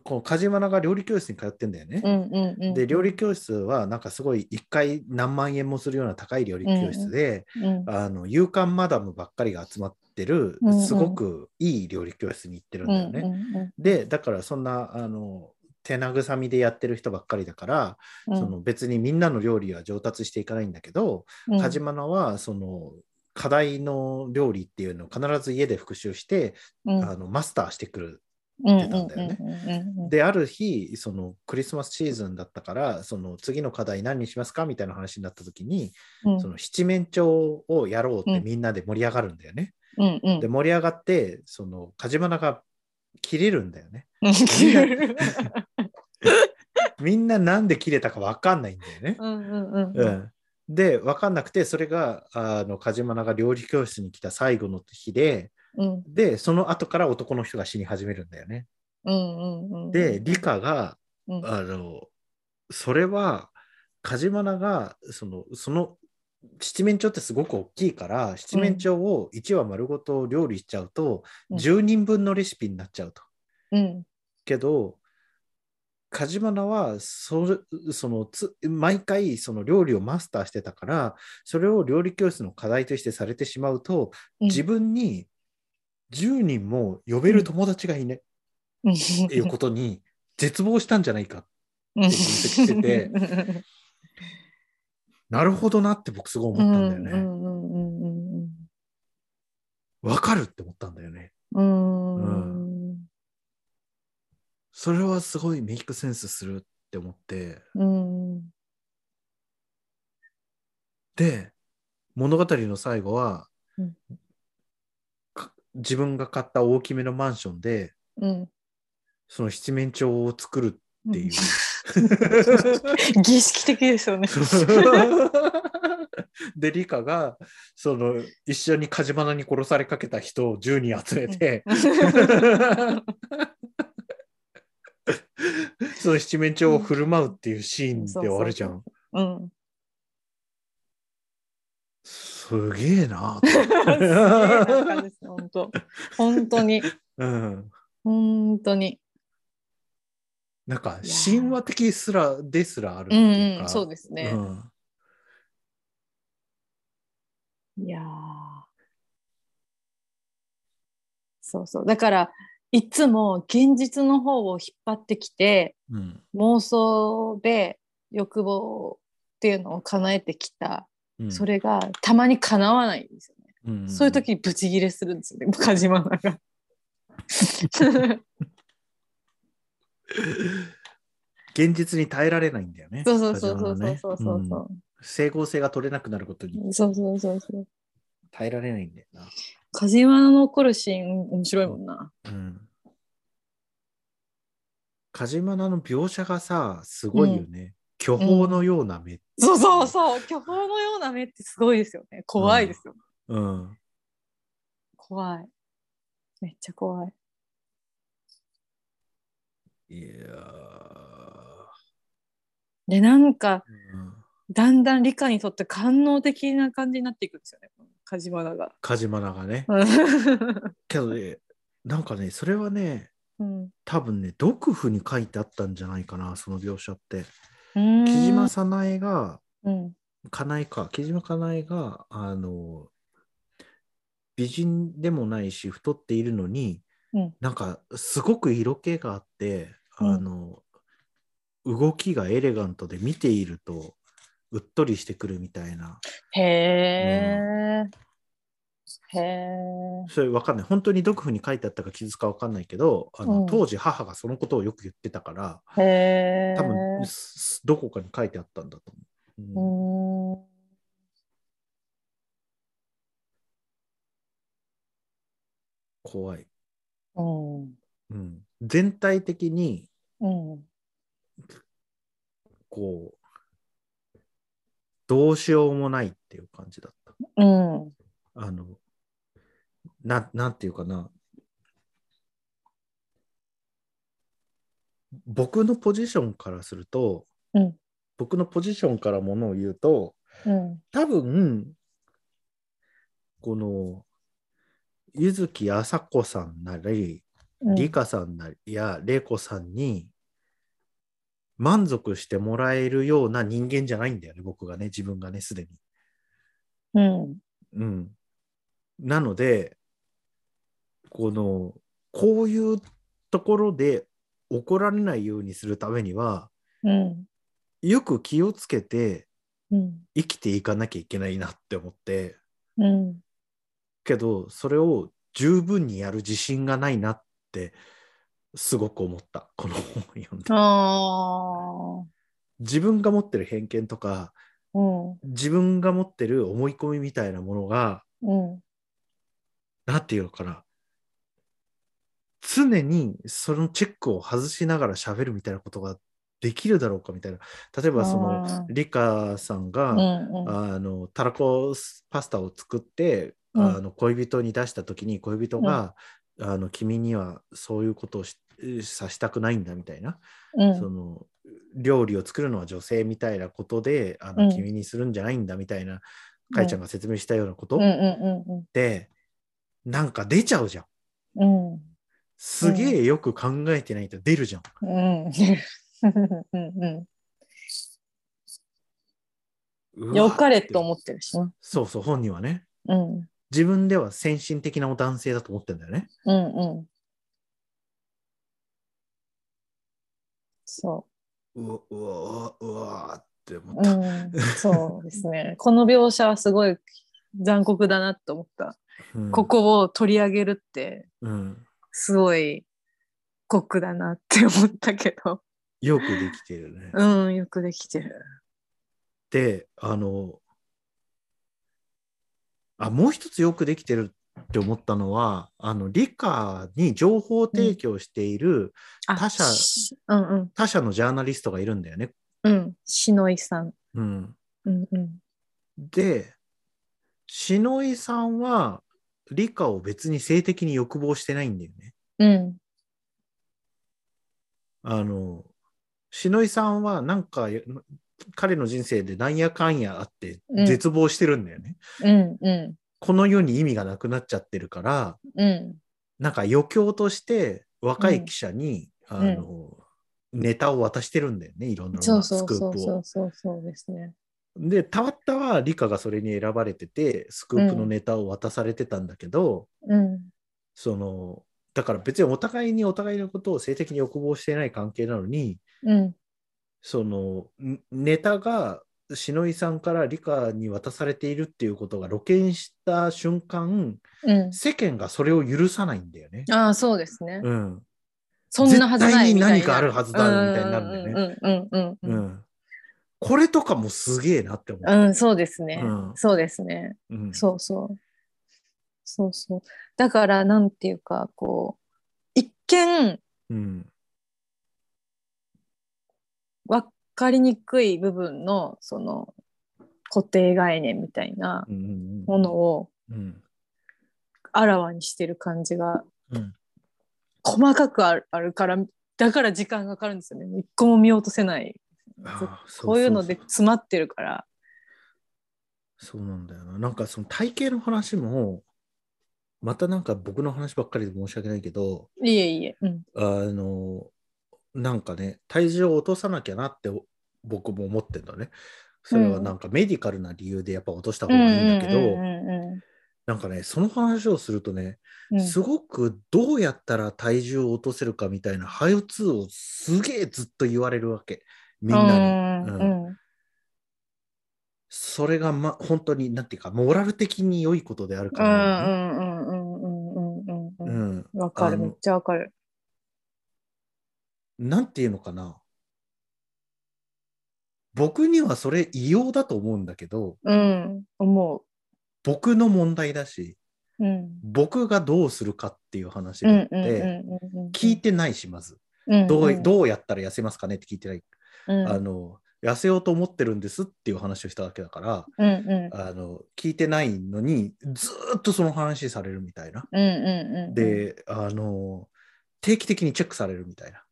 この梶原が料理教室に通ってんだよね。うんうんうん。で、料理教室は、なんかすごい一回何万円もするような高い料理教室で、うんあの勇敢マダムばっかりが集まってるすごくいい料理教室に行ってるんだよね。うんうんでだからそんなあの手慰みでやってる人ばっかりだから、うんその別にみんなの料理は上達していかないんだけど、うんカジマナはその課題の料理っていうのを必ず家で復習して、うんあのマスターしてくる。うんてたんだよねである日そのクリスマスシーズンだったからその次の課題何にしますかみたいな話になった時に、うんその七面鳥をやろうってうんみんなで盛り上がるんだよね。うんうんで盛り上がってその梶花が切れるんだよね。うんみんななんで切れたか分かんないんだよね。うんうんうんうん、で分かんなくてそれがあの梶花が料理教室に来た最後の日でうん。でその後から男の人が死に始めるんだよね。うんうんうんで理科がうん。あのそれは梶花がそのその七面鳥ってすごく大きいから七面鳥を1羽丸ごと料理しちゃうと、うん。10人分のレシピになっちゃうと。うん。けど梶花はそれそのつ毎回その料理をマスターしてたからそれを料理教室の課題としてされてしまうと、うん。自分に10人も呼べる友達がいないっていうことに絶望したんじゃないかうん分析しててなるほどなって僕すごい思ったんだよね。わかるって思ったんだよね。うんそれはすごいメイクセンスするって思って。で物語の最後は、自分が買った大きめのマンションでうんその七面鳥を作るっていう。儀式的ですよね。で理科がその一緒に梶花に殺されかけた人を10人集めて、その七面鳥を振る舞うっていうシーンで終わるじゃん。うん。すげえな本当。本当に。うん。本当に。なんか神話的すらですらあるうんそうですね。うんいやーそうそう。だから、いつも現実の方を引っ張ってきて、うん妄想で欲望っていうのを叶えてきた、うんそれがたまに叶わないんですよね。うんそういう時にブチギレするんですよね、カジマナが。現実に耐えられないんだよね。そうそうそうそう梶そうそうそううん整合性が取れなくなることにそうそうそうそう。耐えられないんだよな。梶原の怒るシーン面白いもんな。うん。梶間の描写がさ、すごいよね。巨峰のような目。そうそうそう。巨峰のような目ってすごいですよね。怖いですよ。うん。怖い。めっちゃ怖い。いやで、なんか、ー、うん、だんだん理科にとって官能的な感じになっていくんですよね。梶原が。梶間がね。うけどね、なんかね、それはね、ん。多分ね、毒婦に書いてあったんじゃないかな、その描写って。うん。木島早苗が、うん。かなえか、木島かなえが、あの、美人でもないし、太っているのに、うんなんか、すごく色気があって、うんあの、動きがエレガントで見ていると、うっとりしてくるみたいな。へえ。へえ。それわかんない。本当に毒婦に書いてあったか気づかわかんないけど、あのうん当時母がそのことをよく言ってたから、へえ。多分、すどこかに書いてあったんだと思う。うん。怖い、うん。うん。全体的に、うん。こう、どうしようもないっていう感じだった。うん。あの、ななんていうかな。僕のポジションからすると、うん僕のポジションからものを言うと、うん。多分、この、柚木あさこさんなり、うん理香さんなりや玲子さんに満足してもらえるような人間じゃないんだよね、僕がね、自分がね、すでに。うん。うん。なので、この、こういうところで怒られないようにするためには、うん。よく気をつけてうん。生きていかなきゃいけないなって思って、うん。けど、それを十分にやる自信がないなって、すごく思った。この本を読んで。自分が持ってる偏見とか、うん。自分が持ってる思い込みみたいなものが、うん。なんていうのかな。常にそのチェックを外しながら喋るみたいなことができるだろうかみたいな。例えばそのリカさんが、うん。うん。あのたらこパスタを作って、うんあの恋人に出した時に恋人が、あの君にはそういうことをしさしたくないんだみたいな、うん。その料理を作るのは女性みたいなことであうんの君にするんじゃないんだみたいな、かいちゃんが説明したようなことっうん。うん。て、なんか出ちゃうじゃん。うん。うん。すげえよく考えてないと出るじゃん。うん。うん。うわよかれと思ってるしな。そうそう、本人はね。うん。自分では先進的な男性だと思ってんだよね。うん。うん。そうわうわうわって思う。った。うん。そうですね。この描写はすごい残酷だなと思った。うんここを取り上げるって、うん、すごい酷だなって思ったけど。よくできてるね。うん、よくできてる。で、あの、あ、もう一つよくできてるって思ったのは、あの、理科に情報提供しているあ他者しうんうん。他社のジャーナリストがいるんだよね。うん。篠井さん。うん。うんうん。で、篠井さんは理科を別に性的に欲望してないんだよね。うん。あの、篠井さんはなんか彼の人生でなんやかんやあってうん絶望してるんだよね。うんうこの世に意味がなくなっちゃってるから、ん。うん。なんか余興として若い記者に、んあの、ネタを渡してるんだよね、いろんなそうスそうそうクープを。そうそうそうですね。で、たまったは理科がそれに選ばれてて、スクープのネタを渡されてたんだけど、うん。その、だから別にお互いにお互いのことを性的に欲望していない関係なのに、うん。その、んネタが篠井さんから理科に渡されているっていうことが露見した瞬間、うん、世間がそれを許さないんだよね。ああそうですね、うん。そんなはずない絶対に何かあるはずだみたいになるんだよね。うんうんうんううんうんん。これとかもすげえなって思う。うん、そうですね、うんそうですねうんそうそうそうそうだからなんていうかこう一見うん。分かりにくい部分のその固定概念みたいなものをうん。あらわにしてる感じがうん。細かくあるからだから時間がかかるんですよね一個も見落とせないこういうので詰まってるからそうなんだよな。なんかその体型の話も、またなんか僕の話ばっかりで申し訳ないけど、いえいえ、うん、あの、なんかね、体重を落とさなきゃなって僕も思ってんだね。それはなんかメディカルな理由でやっぱ落とした方がいいんだけど、なんかね、その話をするとね、うんうんすごくどうやったら体重を落とせるかみたいな、ハウツーをすげえずっと言われるわけ。みんなに。うんそれが、ま、本当に、なんていうか、モラル的に良いことであるかうんら、ね。うんうんうんうんうんうんううんん。わかるめっちゃわかるなんていうのかな。僕にはそれ異様だと思うんだけど、うん思僕の問題だし、ううん僕がどうするかっていう話うんで聞いてないし、まず。うんどううんどうやったら痩せますかねって聞いてない。うんあの、痩せようと思ってるんですっていう話をしたわけだから、うんうんあの、聞いてないのに、ずーっとその話されるみたいな。うんうんうんで、あの、定期的にチェックされるみたいな。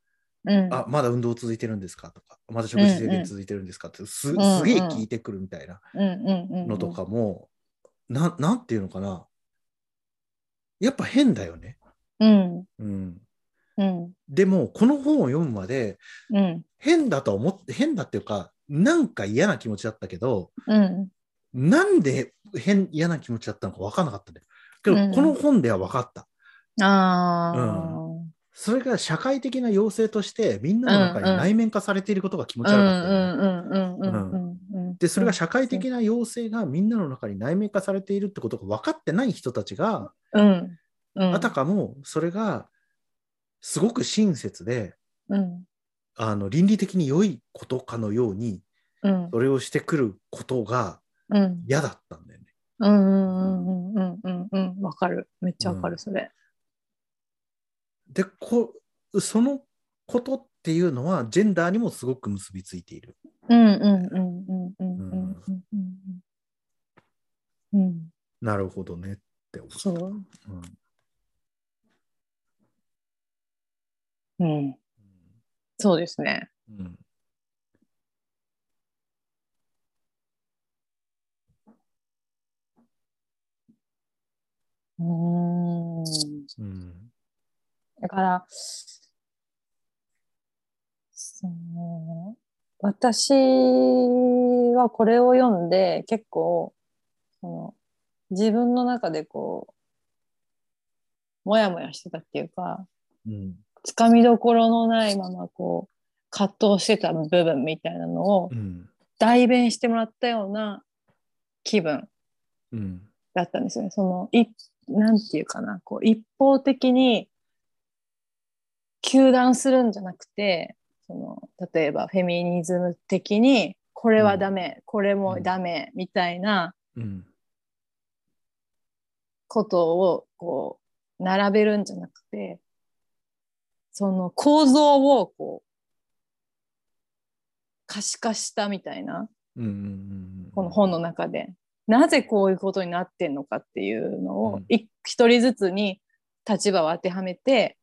うんあ、まだ運動続いてるんですかとか、まだ食事制限続いてるんですかって、すすうんうんげえ聞いてくるみたいなうんうんうんのとかも、なんなんていうのかな。やっぱ変だよね。うんうん。うん。でも、この本を読むまで、うん。変だとは思って、変だっていうか、なんか嫌な気持ちだったけど、うん。なんで変、嫌な気持ちだったのか分からなかったんだよ。けど、うん。この本では分かった。ああそれが社会的な要請として、みんなの中に内面化されていることが気持ちうんう悪かったよね。んうんうんうんうん。うん。で、それが社会的な要請がみんなの中に内面化されているってことが分かってない人たちが、うん。うん。あたかもそれがすごく親切で、うん、あの倫理的に良いことかのように、うん、それをしてくることが嫌だったんだよね。うんうんうんうんうんうんわかるめっちゃわかるそれ。うん、でこそのことっていうのはジェンダーにもすごく結びついている。うんうんうんうんうんうん。うんなるほどねって思った。そう、うんうん。そうですね。うん。うんうんだから、その私はこれを読んで結構その自分の中でこうもやもやしてたっていうかうん。つかみどころのないままこう葛藤してた部分みたいなのをうん代弁してもらったような気分うんだったんですよね。そのいなんていうかなこう一方的に糾弾するんじゃなくてその例えばフェミニズム的にこれはダメ、これもダメみたいなうん。ことをこう並べるんじゃなくてその構造をこう可視化したみたいなうんうんうんこの本の中で。なぜこういうことになってんのかっていうのをうん。人ずつに立場を当てはめて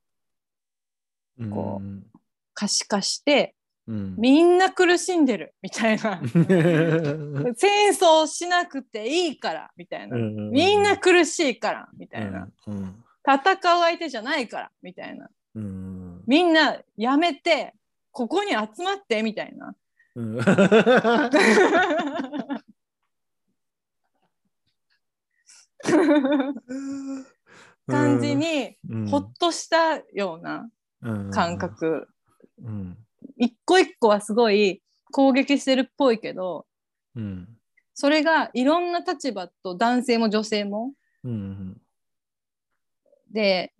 うんこううん可視化してうんみんな苦しんでるみたいな。戦争しなくていいからみたいな。みんな苦しいからみたいな。うん。戦う相手じゃないからみたいなうん。みんなやめてここに集まってみたいな。うん。感じにうん。ほっとしたような感覚。うん。一個一個はすごい攻撃してるっぽいけどうん。それがいろんな立場と男性も女性もうんうん。で、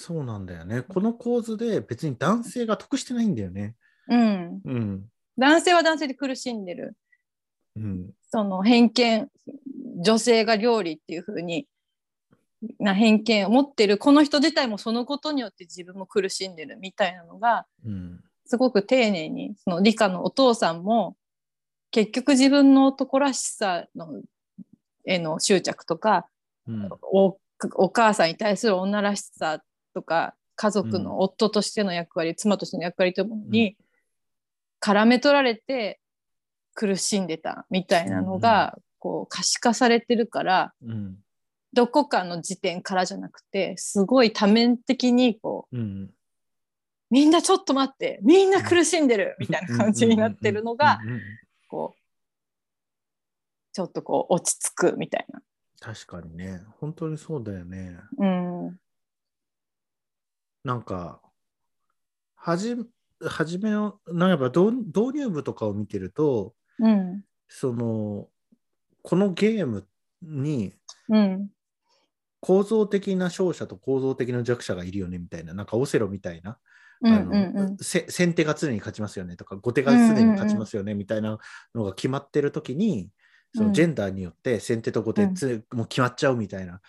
そうなんだよね。この構図で別に男性が得してないんだよね。うん、うん。男性は男性で苦しんでるうん。その偏見女性が料理っていう風にな偏見を持ってるこの人自体もそのことによって自分も苦しんでるみたいなのがうん。すごく丁寧にその理科のお父さんも結局自分の男らしさのへの執着とかうん。おお母さんに対する女らしさとか家族の夫としての役割、妻としての役割ともに絡め取られて苦しんでたみたいなのが、こう可視化されてるからうん。どこかの時点からじゃなくてすごい多面的にこううん。みんなちょっと待ってみんな苦しんでるみたいな感じになってるのがうんうんうんこうちょっとこう落ち着くみたいな。確かにね。本当にそうだよね。うんなんか、はじ、はじめの、なんか導導入部とかを見てると、うん。その、このゲームにうん。構造的な勝者と構造的な弱者がいるよねみたいな、なんかオセロみたいな、うんあのうん。せ先手が常に勝ちますよねとか、後手が常に勝ちますよねみたいなのが決まってる時に、そのジェンダーによって先手と後手うん。つ、もう決まっちゃうみたいな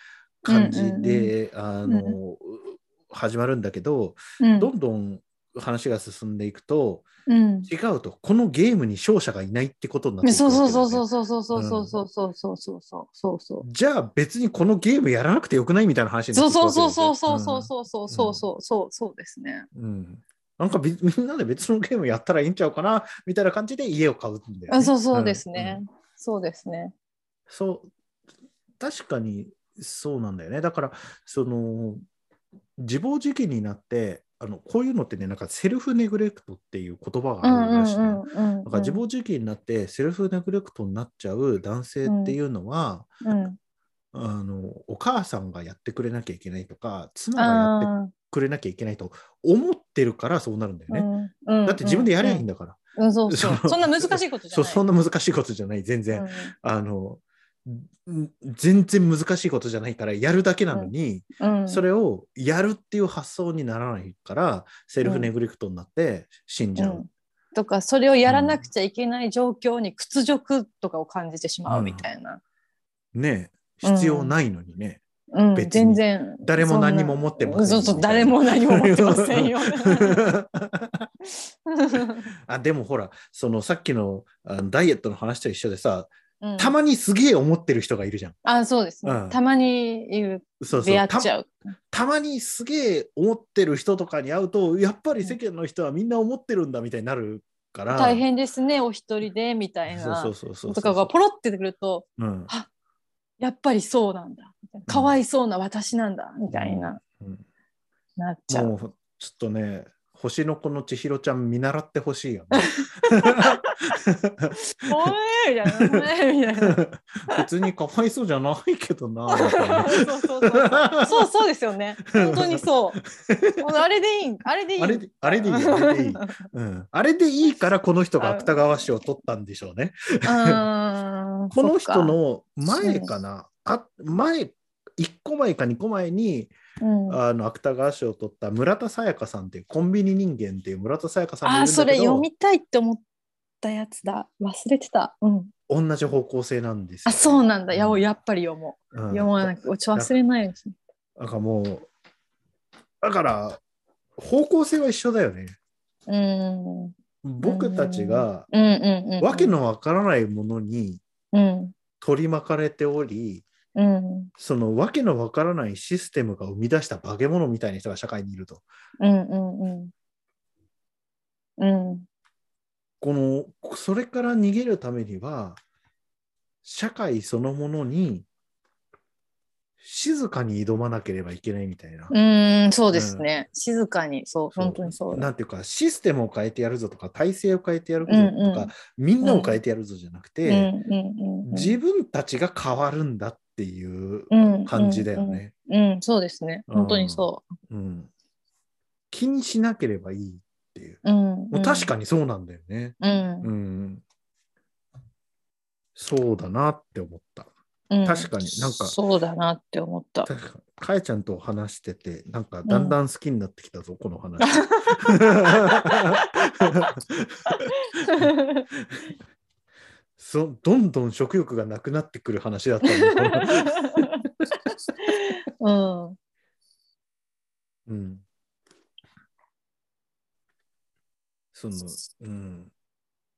感じで、あの、う始まるんだけど、うんどんどん話が進んでいくと、うん違うと、このゲームに勝者がいないってことになってそうそうそうそうそうそうそうそうそうそうそうそうそうそうじゃあ別にこのゲームやらなくてよくないみたいな話になそうってそうそうそうそうそうそうそうそうそうそうそうですね。うんうんなんかび みんなで別のゲームやったらいいんちゃうかなみたいな感じで家を買うんだよ、ね。あそうそうですんねうん。そうですね。そう確かにそうなんだよね。だからその自暴自棄になってあのこういうのってねなんかセルフネグレクトっていう言葉がうんうんあるらしいの。うんだから自暴自棄になってセルフネグレクトになっちゃう男性っていうのは、うんあのお母さんがやってくれなきゃいけないとか妻がやってあくれなきゃいけないと思ってるからそうなるんだよーね。うんだって自分でやりゃいいんだ。だから。うんそう そんな難しいことじゃない。そんな難しいことじゃない全然、うんあのん全然難しいことじゃないからやるだけなのに、うん。それをやるっていう発想にならないからセルフネグレクトになって死んじゃう。うん。とかそれをやらなくちゃいけない状況に屈辱とかを感じてしまうみたいな。ね必要ないのにね。うん、別に。全然。誰も何も持ってませんそう誰も何も持ってませんよ。あでもほらそのさっきのダイエットの話と一緒でさうん。たまにすげえ思ってる人がいるじゃん。あそうですね、うん。たまにいる。そうそう。出会っちゃう。たたまにすげえ思ってる人とかに会うとやっぱり世間の人はみんな思ってるんだみたいになるから。大変ですねお一人でみたいな。そうそうそうそうとかがポロってくるとうん。やっぱりそうなんだ。かわいそうな私なんだみたいな、うん。なっちゃう。もうちょっとね星の子の千尋ちゃん見習ってほしいよね。おいみたいな。おいみたいな。別にかわいそうじゃないけどな。そうそうそうそう。ですよね。本当にそう。あれでいいあれでいいあれであれでいいよ。あれでいい。うん、あれでいいからこの人が芥川賞を取ったんでしょうね。この人の前かな、あ前1個前か2個前にかうん。あの芥川賞を取った村田沙耶香さんっていうコンビニ人間っていう村田沙耶香さんあーそれ読みたいって思ったやつだ。忘れてた、うん、同じ方向性なんですよ、あそうなんだ。やうん。やっぱり読もう。うん。読まなきゃちょ忘れないですねなんかもうだから方向性は一緒だよね。うん。うん。僕たちがわけのわからないものにうん。取り巻かれており、うん。そのわけのわからないシステムが生み出した化け物みたいな人が社会にいると。うんうんうんうん。このそれから逃げるためには社会そのものに静かに挑まなければいけないみたいな。うんそうですね、静かに。そう本当にそうだ。なんていうかシステムを変えてやるぞとか体制を変えてやるぞとか、うんうん。みんなを変えてやるぞじゃなくて、うんうんうんうん。自分たちが変わるんだっていううん感じだよね。うん、うんそうですね本当にそうん気にしなければいいっていう。う、うん、もう確かににそうなんだよね。うんうんそうだなって思った。うん確かになんかそうだなって思った。確かかえちゃんと話してて、なんかだんだん好きになってきたぞ、この話。そどんどん食欲がなくなってくる話だったの。うん。うん。その、うん。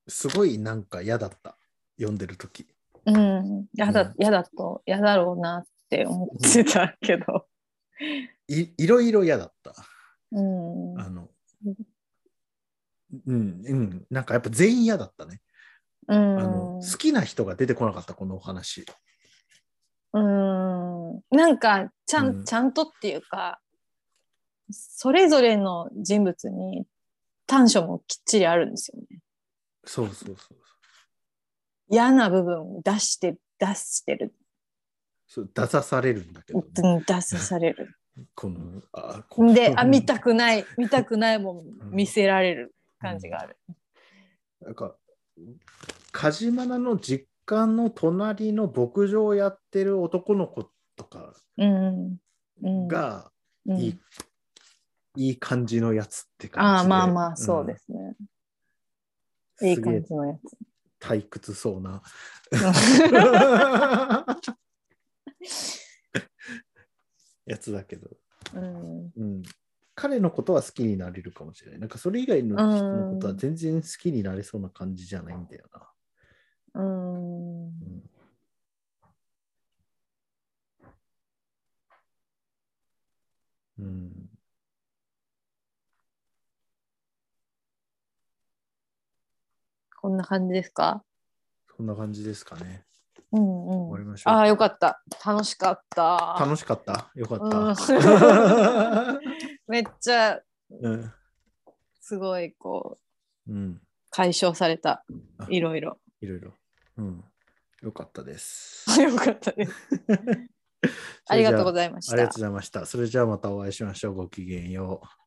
すごいなんか嫌だった。読んでる時うん。やだうん、やだと、やだろうなって思ってたけど。いいろいろ嫌だった。うん。あの、うん、うん。なんかやっぱ全員嫌だったね。うあのん好きな人が出てこなかった、このお話。うん。なんか、ちゃん、うんちゃんとっていうか、それぞれの人物に短所もきっちりあるんですよね。そうそうそう嫌な部分を出して、出してる。そう。出さされるんだけどね、うん出される。この、あこで、あ、見たく。くない、見たくないもん見せられる感じがある。なんか、梶間の実家の隣の牧場をやってる男の子とかうん。うん、がうんいい、いい感じのやつって感じで。ああ、まあまあ、そうですね。いいすげえ感じのやつ。退屈そうな。やつだけど、うん。うん、彼のことは好きになれるかもしれない。なんかそれ以外の人のことは全然好きになれそうな感じじゃないんだよな。うん。うんうん、こんな感じですか？そんな感じですかね。うん終わうん。りましょう。ああ、よかった。楽しかった。楽しかったよかった。めっちゃ、うんすごい、こう、うん、解消されたあ。いろいろ。いろいろ。うん、よかったです。よかったです。ありがとうございましたありがとうご。ざいました。それじゃあまたお会いしましょう。ごきげんよう。